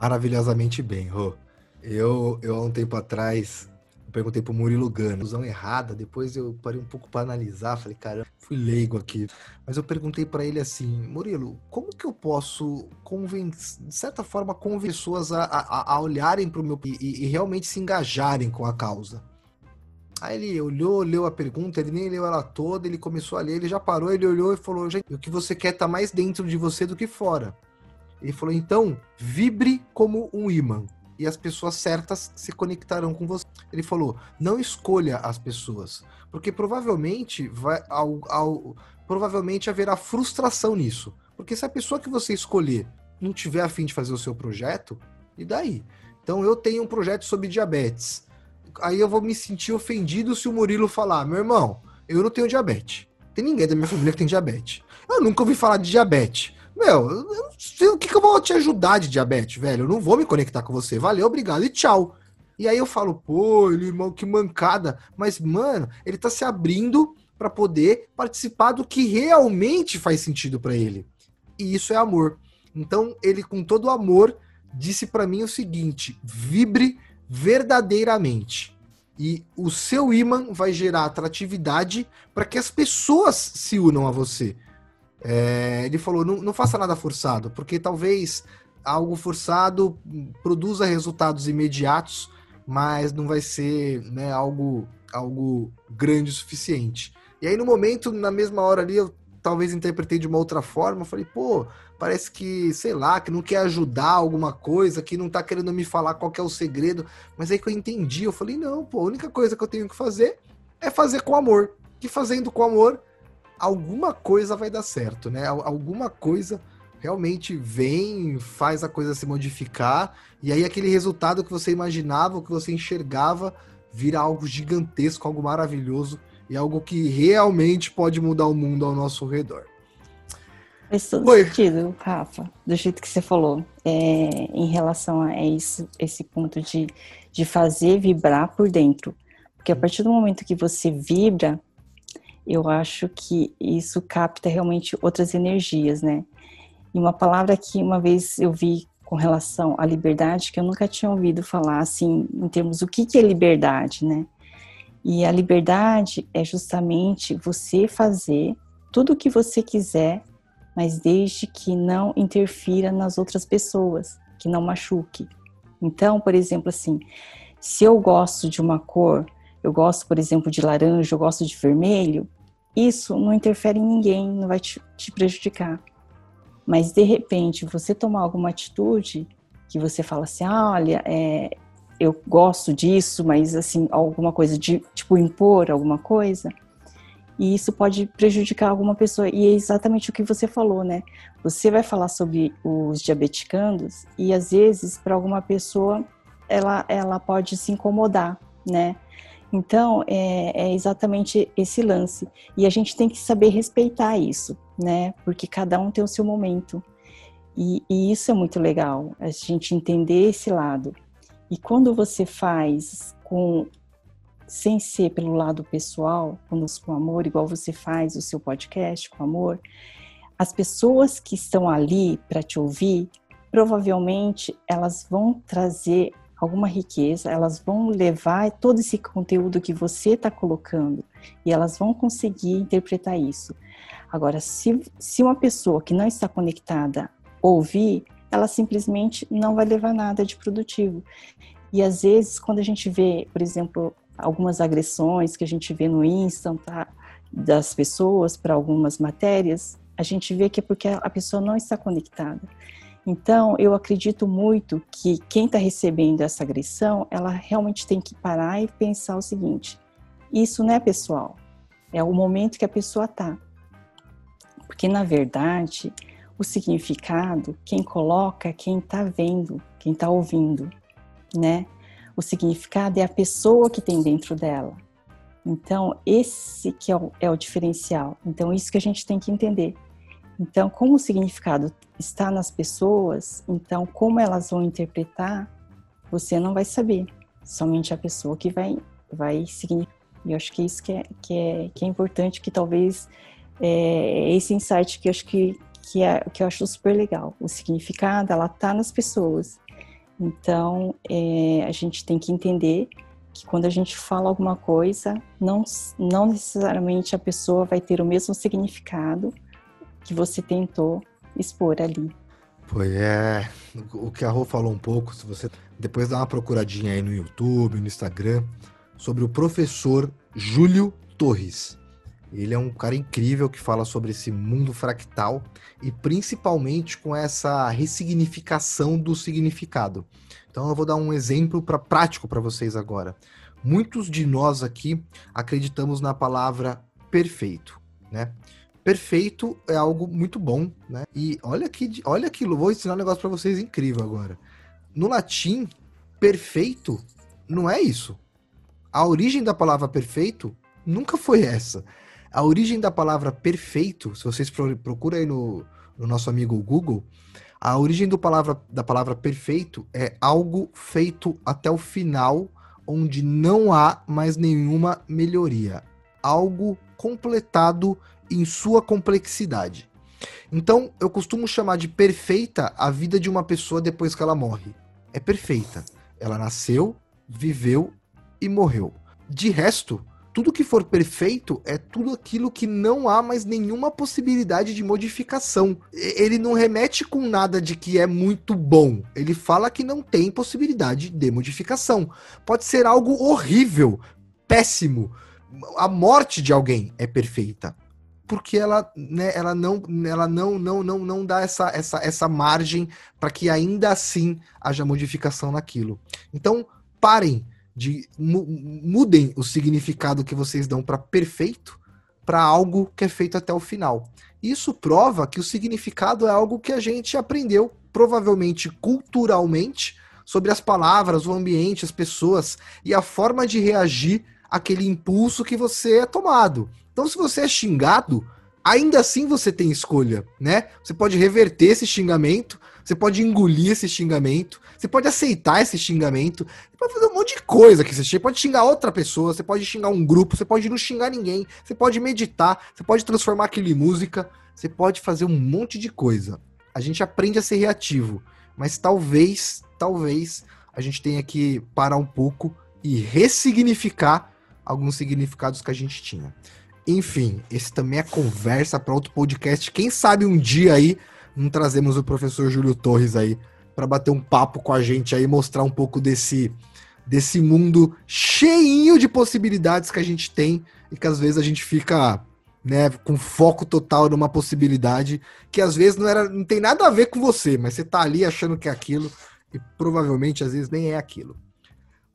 Maravilhosamente bem, Rô. Eu, eu, há um tempo atrás, eu perguntei pro Murilo Gano, usão errada, depois eu parei um pouco para analisar, falei, caramba, fui leigo aqui. Mas eu perguntei para ele assim, Murilo, como que eu posso convencer, de certa forma, convencer pessoas a, a, a olharem para o meu e, e realmente se engajarem com a causa? Aí ele olhou, leu a pergunta, ele nem leu ela toda, ele começou a ler, ele já parou, ele olhou e falou: o que você quer tá mais dentro de você do que fora. Ele falou: então, vibre como um imã e as pessoas certas se conectarão com você. Ele falou: não escolha as pessoas, porque provavelmente vai ao, ao, provavelmente haverá frustração nisso. Porque se a pessoa que você escolher não tiver afim de fazer o seu projeto, e daí? Então eu tenho um projeto sobre diabetes aí eu vou me sentir ofendido se o Murilo falar, meu irmão, eu não tenho diabetes. Tem ninguém da minha família que tem diabetes. Eu nunca ouvi falar de diabetes. Meu, eu não sei o que, que eu vou te ajudar de diabetes, velho. Eu não vou me conectar com você. Valeu, obrigado e tchau. E aí eu falo, pô, irmão, que mancada. Mas, mano, ele tá se abrindo para poder participar do que realmente faz sentido para ele. E isso é amor. Então, ele, com todo o amor, disse para mim o seguinte: vibre verdadeiramente. E o seu imã vai gerar atratividade para que as pessoas se unam a você. É, ele falou: não, não faça nada forçado, porque talvez algo forçado produza resultados imediatos, mas não vai ser né, algo, algo grande o suficiente. E aí, no momento, na mesma hora ali, eu talvez interpretei de uma outra forma. Falei, pô, parece que, sei lá, que não quer ajudar alguma coisa, que não tá querendo me falar qual é o segredo. Mas aí que eu entendi, eu falei, não, pô, a única coisa que eu tenho que fazer é fazer com amor. Que fazendo com amor, alguma coisa vai dar certo, né? Alguma coisa realmente vem, faz a coisa se modificar, e aí aquele resultado que você imaginava, que você enxergava, vira algo gigantesco, algo maravilhoso e algo que realmente pode mudar o mundo ao nosso redor. Faz todo Oi. sentido, Rafa, do jeito que você falou, é, em relação a esse, esse ponto de, de fazer vibrar por dentro. Porque a partir do momento que você vibra, eu acho que isso capta realmente outras energias, né? E uma palavra que uma vez eu vi com relação à liberdade, que eu nunca tinha ouvido falar, assim, em termos do que, que é liberdade, né? E a liberdade é justamente você fazer tudo o que você quiser, mas desde que não interfira nas outras pessoas, que não machuque. Então, por exemplo, assim, se eu gosto de uma cor, eu gosto, por exemplo, de laranja, eu gosto de vermelho, isso não interfere em ninguém, não vai te, te prejudicar. Mas de repente você tomar alguma atitude que você fala assim, ah, olha, é, eu gosto disso, mas assim, alguma coisa de tipo impor alguma coisa, e isso pode prejudicar alguma pessoa. E é exatamente o que você falou, né? Você vai falar sobre os diabeticandos e às vezes para alguma pessoa ela, ela pode se incomodar, né? Então é, é exatamente esse lance. E a gente tem que saber respeitar isso, né? Porque cada um tem o seu momento. E, e isso é muito legal, a gente entender esse lado. E quando você faz com sem ser pelo lado pessoal, com amor, igual você faz o seu podcast com amor, as pessoas que estão ali para te ouvir, provavelmente elas vão trazer alguma riqueza, elas vão levar todo esse conteúdo que você está colocando e elas vão conseguir interpretar isso. Agora, se, se uma pessoa que não está conectada ouvir, ela simplesmente não vai levar nada de produtivo. E às vezes, quando a gente vê, por exemplo, algumas agressões que a gente vê no Insta tá, das pessoas para algumas matérias, a gente vê que é porque a pessoa não está conectada. Então, eu acredito muito que quem está recebendo essa agressão, ela realmente tem que parar e pensar o seguinte: isso não é pessoal, é o momento que a pessoa está. Porque, na verdade, o significado, quem coloca é quem está vendo, quem está ouvindo, né? O significado é a pessoa que tem dentro dela. Então, esse que é o, é o diferencial. Então, isso que a gente tem que entender. Então, como o significado está nas pessoas, então como elas vão interpretar, você não vai saber. Somente a pessoa que vai vai. E eu acho que isso que é, que é, que é importante, que talvez é esse insight que eu acho que, que, é, que eu acho super legal. O significado, ela tá nas pessoas. Então, é, a gente tem que entender que quando a gente fala alguma coisa, não, não necessariamente a pessoa vai ter o mesmo significado, que você tentou expor ali. Foi, é. O que a Rô falou um pouco, se você depois dá uma procuradinha aí no YouTube, no Instagram, sobre o professor Júlio Torres. Ele é um cara incrível que fala sobre esse mundo fractal e principalmente com essa ressignificação do significado. Então eu vou dar um exemplo para prático para vocês agora. Muitos de nós aqui acreditamos na palavra perfeito, né? Perfeito é algo muito bom, né? E olha que, olha aquilo, vou ensinar um negócio para vocês incrível agora. No latim, perfeito não é isso. A origem da palavra perfeito nunca foi essa. A origem da palavra perfeito, se vocês procuram aí no, no nosso amigo Google, a origem palavra, da palavra perfeito é algo feito até o final, onde não há mais nenhuma melhoria. Algo completado em sua complexidade. Então, eu costumo chamar de perfeita a vida de uma pessoa depois que ela morre. É perfeita. Ela nasceu, viveu e morreu. De resto, tudo que for perfeito é tudo aquilo que não há mais nenhuma possibilidade de modificação. Ele não remete com nada de que é muito bom. Ele fala que não tem possibilidade de modificação. Pode ser algo horrível, péssimo. A morte de alguém é perfeita porque ela, né, ela não, ela não, não, não, não dá essa, essa, essa margem para que ainda assim haja modificação naquilo. Então, parem de mudem o significado que vocês dão para perfeito para algo que é feito até o final. Isso prova que o significado é algo que a gente aprendeu provavelmente culturalmente sobre as palavras, o ambiente, as pessoas e a forma de reagir àquele impulso que você é tomado. Então, se você é xingado, ainda assim você tem escolha, né? Você pode reverter esse xingamento, você pode engolir esse xingamento, você pode aceitar esse xingamento, você pode fazer um monte de coisa que você pode xingar outra pessoa, você pode xingar um grupo, você pode não xingar ninguém, você pode meditar, você pode transformar aquilo em música, você pode fazer um monte de coisa. A gente aprende a ser reativo, mas talvez, talvez a gente tenha que parar um pouco e ressignificar alguns significados que a gente tinha. Enfim, esse também é conversa para outro podcast. Quem sabe um dia aí não trazemos o professor Júlio Torres aí para bater um papo com a gente aí, mostrar um pouco desse desse mundo cheinho de possibilidades que a gente tem e que às vezes a gente fica né, com foco total numa possibilidade que às vezes não era, não tem nada a ver com você, mas você tá ali achando que é aquilo e provavelmente às vezes nem é aquilo.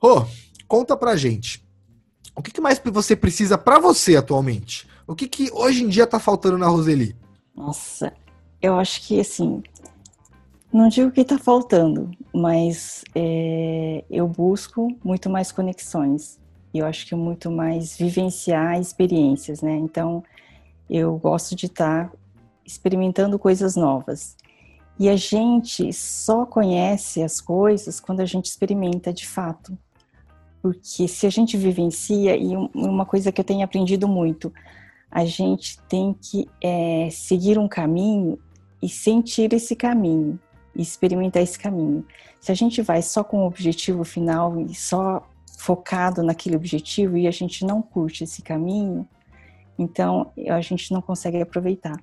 Rô, conta pra gente. O que, que mais você precisa para você atualmente? O que, que hoje em dia tá faltando na Roseli? Nossa, eu acho que assim, não digo que tá faltando, mas é, eu busco muito mais conexões. Eu acho que muito mais vivenciar experiências, né? Então, eu gosto de estar tá experimentando coisas novas. E a gente só conhece as coisas quando a gente experimenta de fato. Porque se a gente vivencia, e uma coisa que eu tenho aprendido muito, a gente tem que é, seguir um caminho e sentir esse caminho, e experimentar esse caminho. Se a gente vai só com o objetivo final e só focado naquele objetivo e a gente não curte esse caminho, então a gente não consegue aproveitar.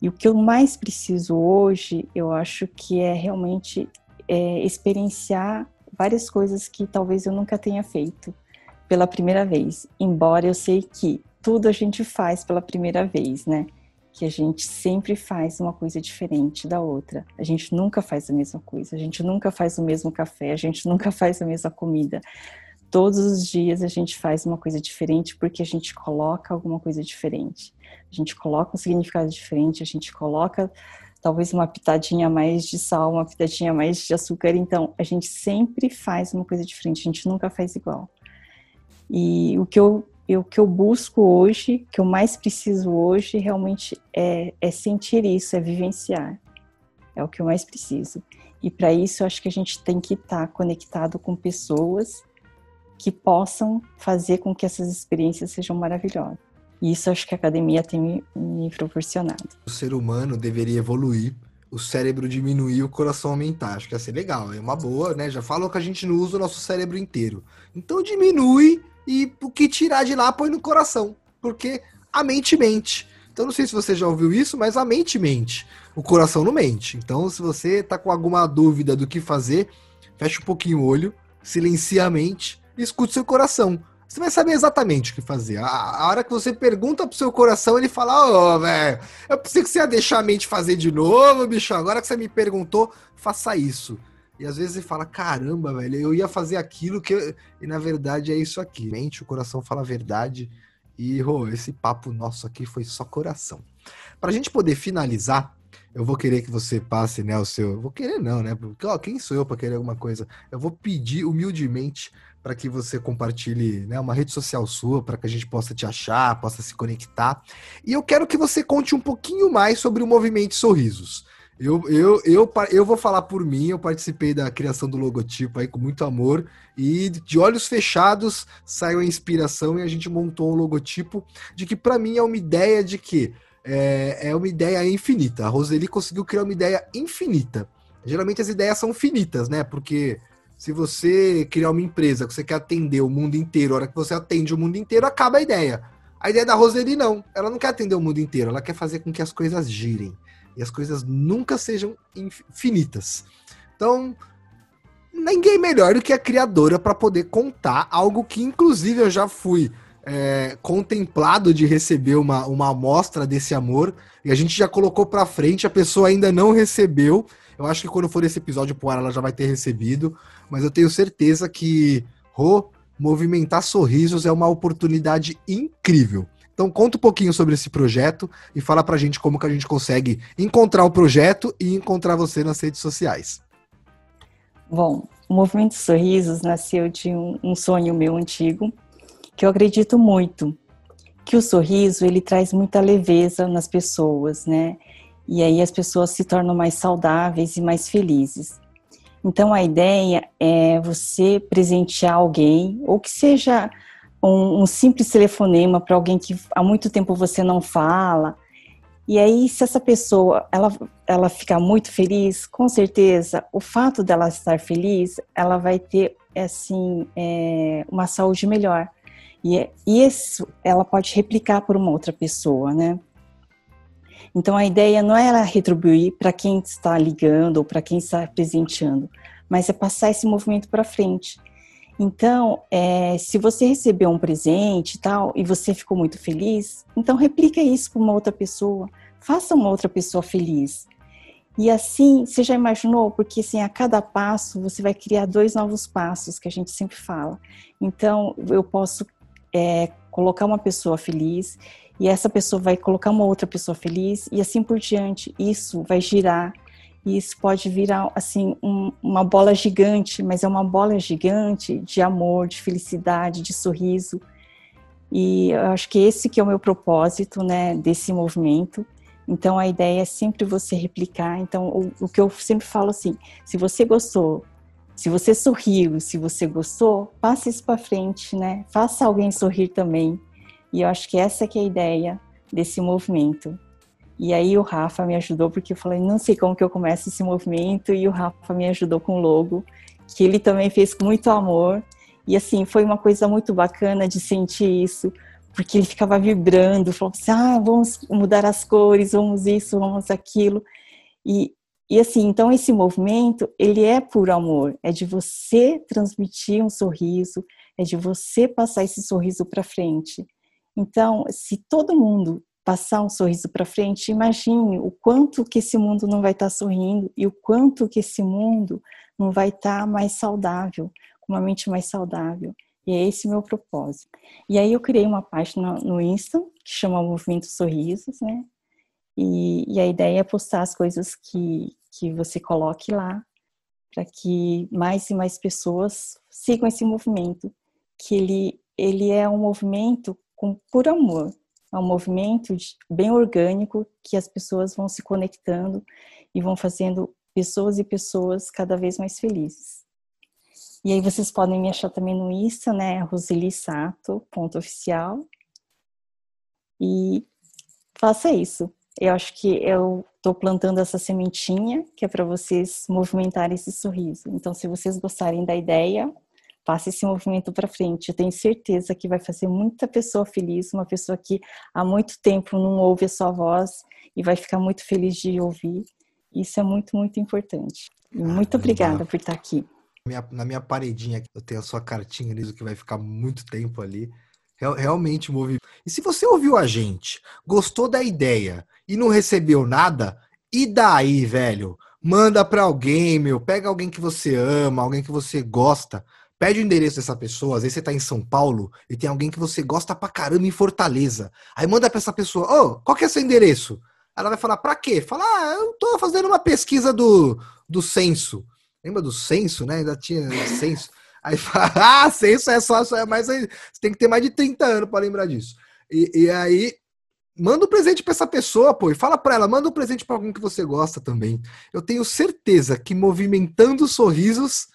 E o que eu mais preciso hoje, eu acho que é realmente é, experienciar várias coisas que talvez eu nunca tenha feito pela primeira vez. Embora eu sei que tudo a gente faz pela primeira vez, né? Que a gente sempre faz uma coisa diferente da outra. A gente nunca faz a mesma coisa, a gente nunca faz o mesmo café, a gente nunca faz a mesma comida. Todos os dias a gente faz uma coisa diferente porque a gente coloca alguma coisa diferente. A gente coloca um significado diferente, a gente coloca talvez uma pitadinha mais de sal, uma pitadinha mais de açúcar. Então, a gente sempre faz uma coisa diferente, a gente nunca faz igual. E o que eu, o que eu busco hoje, que eu mais preciso hoje, realmente é, é sentir isso, é vivenciar. É o que eu mais preciso. E para isso, eu acho que a gente tem que estar tá conectado com pessoas que possam fazer com que essas experiências sejam maravilhosas. E isso acho que a academia tem me, proporcionado. O ser humano deveria evoluir, o cérebro diminuir, o coração aumentar. Acho que ia ser legal, é uma boa, né? Já falou que a gente não usa o nosso cérebro inteiro. Então diminui e o que tirar de lá põe no coração, porque a mente mente. Então não sei se você já ouviu isso, mas a mente mente. O coração não mente. Então se você tá com alguma dúvida do que fazer, fecha um pouquinho o olho, silencia a mente e escute seu coração você vai saber exatamente o que fazer. A, a hora que você pergunta pro seu coração, ele fala: Ô, oh, velho, eu pensei que você ia deixar a mente fazer de novo, bicho. Agora que você me perguntou, faça isso. E às vezes ele fala: caramba, velho, eu ia fazer aquilo que. Eu... E na verdade é isso aqui. Mente, o coração fala a verdade. E oh, esse papo nosso aqui foi só coração. Pra gente poder finalizar, eu vou querer que você passe, né, o seu. Vou querer não, né? Porque, ó, quem sou eu para querer alguma coisa? Eu vou pedir humildemente para que você compartilhe né, uma rede social sua, para que a gente possa te achar, possa se conectar. E eu quero que você conte um pouquinho mais sobre o movimento Sorrisos. Eu, eu, eu, eu vou falar por mim, eu participei da criação do logotipo aí com muito amor e de olhos fechados saiu a inspiração e a gente montou um logotipo de que para mim é uma ideia de que é, é uma ideia infinita. A Roseli conseguiu criar uma ideia infinita. Geralmente as ideias são finitas, né? Porque se você criar uma empresa que você quer atender o mundo inteiro, a hora que você atende o mundo inteiro, acaba a ideia. A ideia da Roseli não. Ela não quer atender o mundo inteiro, ela quer fazer com que as coisas girem. E as coisas nunca sejam infinitas. Então, ninguém melhor do que a criadora para poder contar algo que, inclusive, eu já fui é, contemplado de receber uma, uma amostra desse amor. E a gente já colocou para frente, a pessoa ainda não recebeu. Eu acho que quando for esse episódio pro ar, ela já vai ter recebido. Mas eu tenho certeza que, Rô, movimentar sorrisos é uma oportunidade incrível. Então conta um pouquinho sobre esse projeto e fala pra gente como que a gente consegue encontrar o projeto e encontrar você nas redes sociais. Bom, o Movimento Sorrisos nasceu de um, um sonho meu antigo, que eu acredito muito, que o sorriso ele traz muita leveza nas pessoas, né? E aí as pessoas se tornam mais saudáveis e mais felizes. Então a ideia é você presentear alguém, ou que seja um, um simples telefonema para alguém que há muito tempo você não fala. E aí, se essa pessoa ela, ela ficar muito feliz, com certeza, o fato dela estar feliz, ela vai ter assim é, uma saúde melhor. E, e isso ela pode replicar por uma outra pessoa, né? Então a ideia não é ela retribuir para quem está ligando ou para quem está presenteando, mas é passar esse movimento para frente. Então, é, se você recebeu um presente e tal, e você ficou muito feliz, então replica isso para uma outra pessoa, faça uma outra pessoa feliz. E assim, você já imaginou? Porque assim, a cada passo você vai criar dois novos passos que a gente sempre fala. Então, eu posso é, colocar uma pessoa feliz e essa pessoa vai colocar uma outra pessoa feliz e assim por diante. Isso vai girar e isso pode virar assim um, uma bola gigante, mas é uma bola gigante de amor, de felicidade, de sorriso. E eu acho que esse que é o meu propósito, né, desse movimento. Então a ideia é sempre você replicar. Então o, o que eu sempre falo assim, se você gostou, Se você sorriu, se você gostou, passe isso para frente, né? Faça alguém sorrir também. E eu acho que essa que é a ideia desse movimento. E aí o Rafa me ajudou porque eu falei, não sei como que eu começo esse movimento e o Rafa me ajudou com o logo, que ele também fez com muito amor. E assim, foi uma coisa muito bacana de sentir isso, porque ele ficava vibrando, falou assim: "Ah, vamos mudar as cores, vamos isso, vamos aquilo". E e assim, então esse movimento, ele é por amor, é de você transmitir um sorriso, é de você passar esse sorriso para frente. Então, se todo mundo passar um sorriso para frente, imagine o quanto que esse mundo não vai estar tá sorrindo e o quanto que esse mundo não vai estar tá mais saudável, com uma mente mais saudável. E é esse o meu propósito. E aí eu criei uma página no Insta que chama Movimento Sorrisos, né? E, e a ideia é postar as coisas que, que você coloque lá, para que mais e mais pessoas sigam esse movimento, que ele, ele é um movimento com por amor, é um movimento bem orgânico que as pessoas vão se conectando e vão fazendo pessoas e pessoas cada vez mais felizes. E aí vocês podem me achar também no Insta, né, Roseli Sato, ponto oficial. E faça isso. Eu acho que eu estou plantando essa sementinha que é para vocês movimentarem esse sorriso. Então, se vocês gostarem da ideia, passe esse movimento para frente. Eu tenho certeza que vai fazer muita pessoa feliz, uma pessoa que há muito tempo não ouve a sua voz e vai ficar muito feliz de ouvir. Isso é muito, muito importante. muito obrigada por estar aqui. na minha paredinha, eu tenho a sua cartinha ali, que vai ficar muito tempo ali. Realmente move. E se você ouviu a gente, gostou da ideia e não recebeu nada, e daí, velho? Manda para alguém, meu. Pega alguém que você ama, alguém que você gosta. Pede o endereço dessa pessoa. Às vezes você tá em São Paulo e tem alguém que você gosta pra caramba em Fortaleza. Aí manda pra essa pessoa: Ô, oh, qual que é seu endereço? Ela vai falar: pra quê? Fala: Ah, eu tô fazendo uma pesquisa do, do censo. Lembra do censo, né? Ainda tinha censo. Aí fala, ah, censo é só, só é mais. Você tem que ter mais de 30 anos para lembrar disso. E, e, aí, manda um presente para essa pessoa, pô, e fala para ela, manda um presente para alguém que você gosta também. Eu tenho certeza que movimentando sorrisos,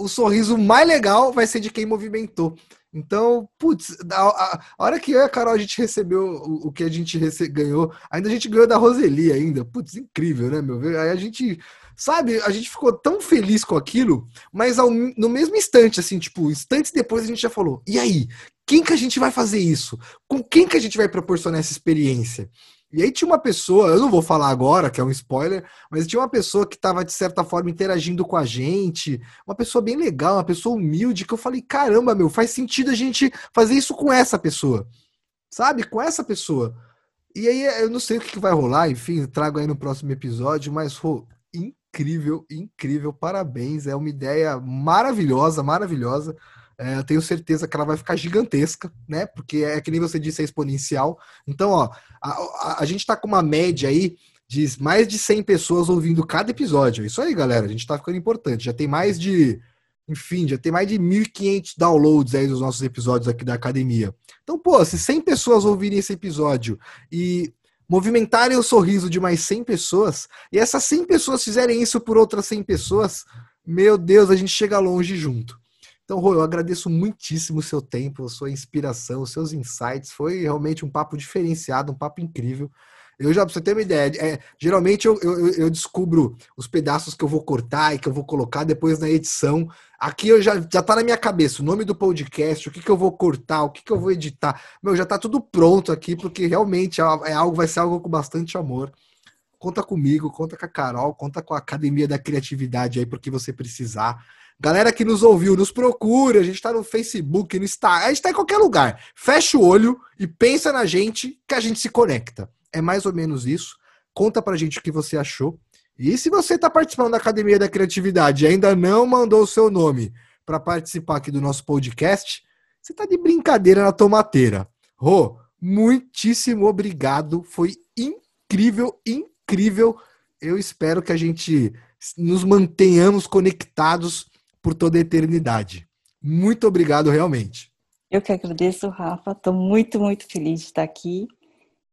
o sorriso mais legal vai ser de quem movimentou. Então, putz, a, a, a, hora que eu e a Carol a gente recebeu o, o que a gente rece ganhou, ainda a gente ganhou da Roseli ainda. Putz, incrível, né, meu? Aí a gente Sabe, a gente ficou tão feliz com aquilo, mas ao, no mesmo instante, assim, tipo, instantes depois a gente já falou: e aí? Quem que a gente vai fazer isso? Com quem que a gente vai proporcionar essa experiência? E aí tinha uma pessoa, eu não vou falar agora, que é um spoiler, mas tinha uma pessoa que estava, de certa forma, interagindo com a gente, uma pessoa bem legal, uma pessoa humilde, que eu falei, caramba, meu, faz sentido a gente fazer isso com essa pessoa. Sabe? Com essa pessoa. E aí eu não sei o que vai rolar, enfim, trago aí no próximo episódio, mas pô, incrível, incrível. Parabéns. É uma ideia maravilhosa, maravilhosa. É, eu tenho certeza que ela vai ficar gigantesca, né? Porque é que nem você disse, é exponencial. Então, ó, a, a, a gente tá com uma média aí de mais de 100 pessoas ouvindo cada episódio. Isso aí, galera. A gente tá ficando importante. Já tem mais de, enfim, já tem mais de 1.500 downloads aí dos nossos episódios aqui da academia. Então, pô, se 100 pessoas ouvirem esse episódio e movimentarem o sorriso de mais 100 pessoas, e essas 100 pessoas fizerem isso por outras 100 pessoas, meu Deus, a gente chega longe junto. Então, Rô, eu agradeço muitíssimo o seu tempo, a sua inspiração, os seus insights. Foi realmente um papo diferenciado, um papo incrível. Eu já, pra você ter uma ideia, é, geralmente eu, eu, eu, descubro os pedaços que eu vou cortar e que eu vou colocar depois na edição. Aqui eu já, já tá na minha cabeça o nome do podcast, o que, que eu vou cortar, o que, que eu vou editar. Meu, já tá tudo pronto aqui, porque realmente é, é algo, vai ser algo com bastante amor. Conta comigo, conta com a Carol, conta com a Academia da Criatividade aí, porque você precisar. Galera que nos ouviu, nos procure. A gente tá no Facebook, no Instagram, a gente tá em qualquer lugar. Fecha o olho e pensa na gente que a gente se conecta. É mais ou menos isso. Conta pra gente o que você achou. E se você está participando da Academia da Criatividade e ainda não mandou o seu nome para participar aqui do nosso podcast, você está de brincadeira na tomateira. Rô, muitíssimo obrigado. Foi incrível, incrível. Eu espero que a gente nos mantenhamos conectados por toda a eternidade. Muito obrigado, realmente. Eu que agradeço, Rafa. Estou muito, muito feliz de estar aqui.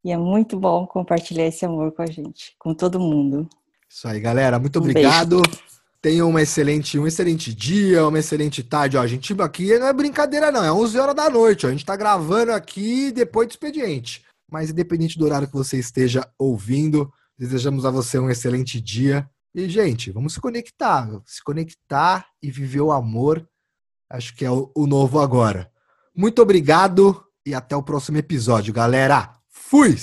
E é muito bom compartilhar esse amor com a gente, com todo mundo. Isso aí, galera. Muito um obrigado. Beijo. Tenham uma excelente, um excelente dia, uma excelente tarde. Ó, a gente aqui não é brincadeira, não. É 11 horas da noite. Ó. A gente tá gravando aqui depois do expediente. Mas independente do horário que você esteja ouvindo, desejamos a você um excelente dia. E, gente, vamos se conectar. Se conectar e viver o amor. Acho que é o, o novo agora. Muito obrigado e até o próximo episódio, galera. Fui!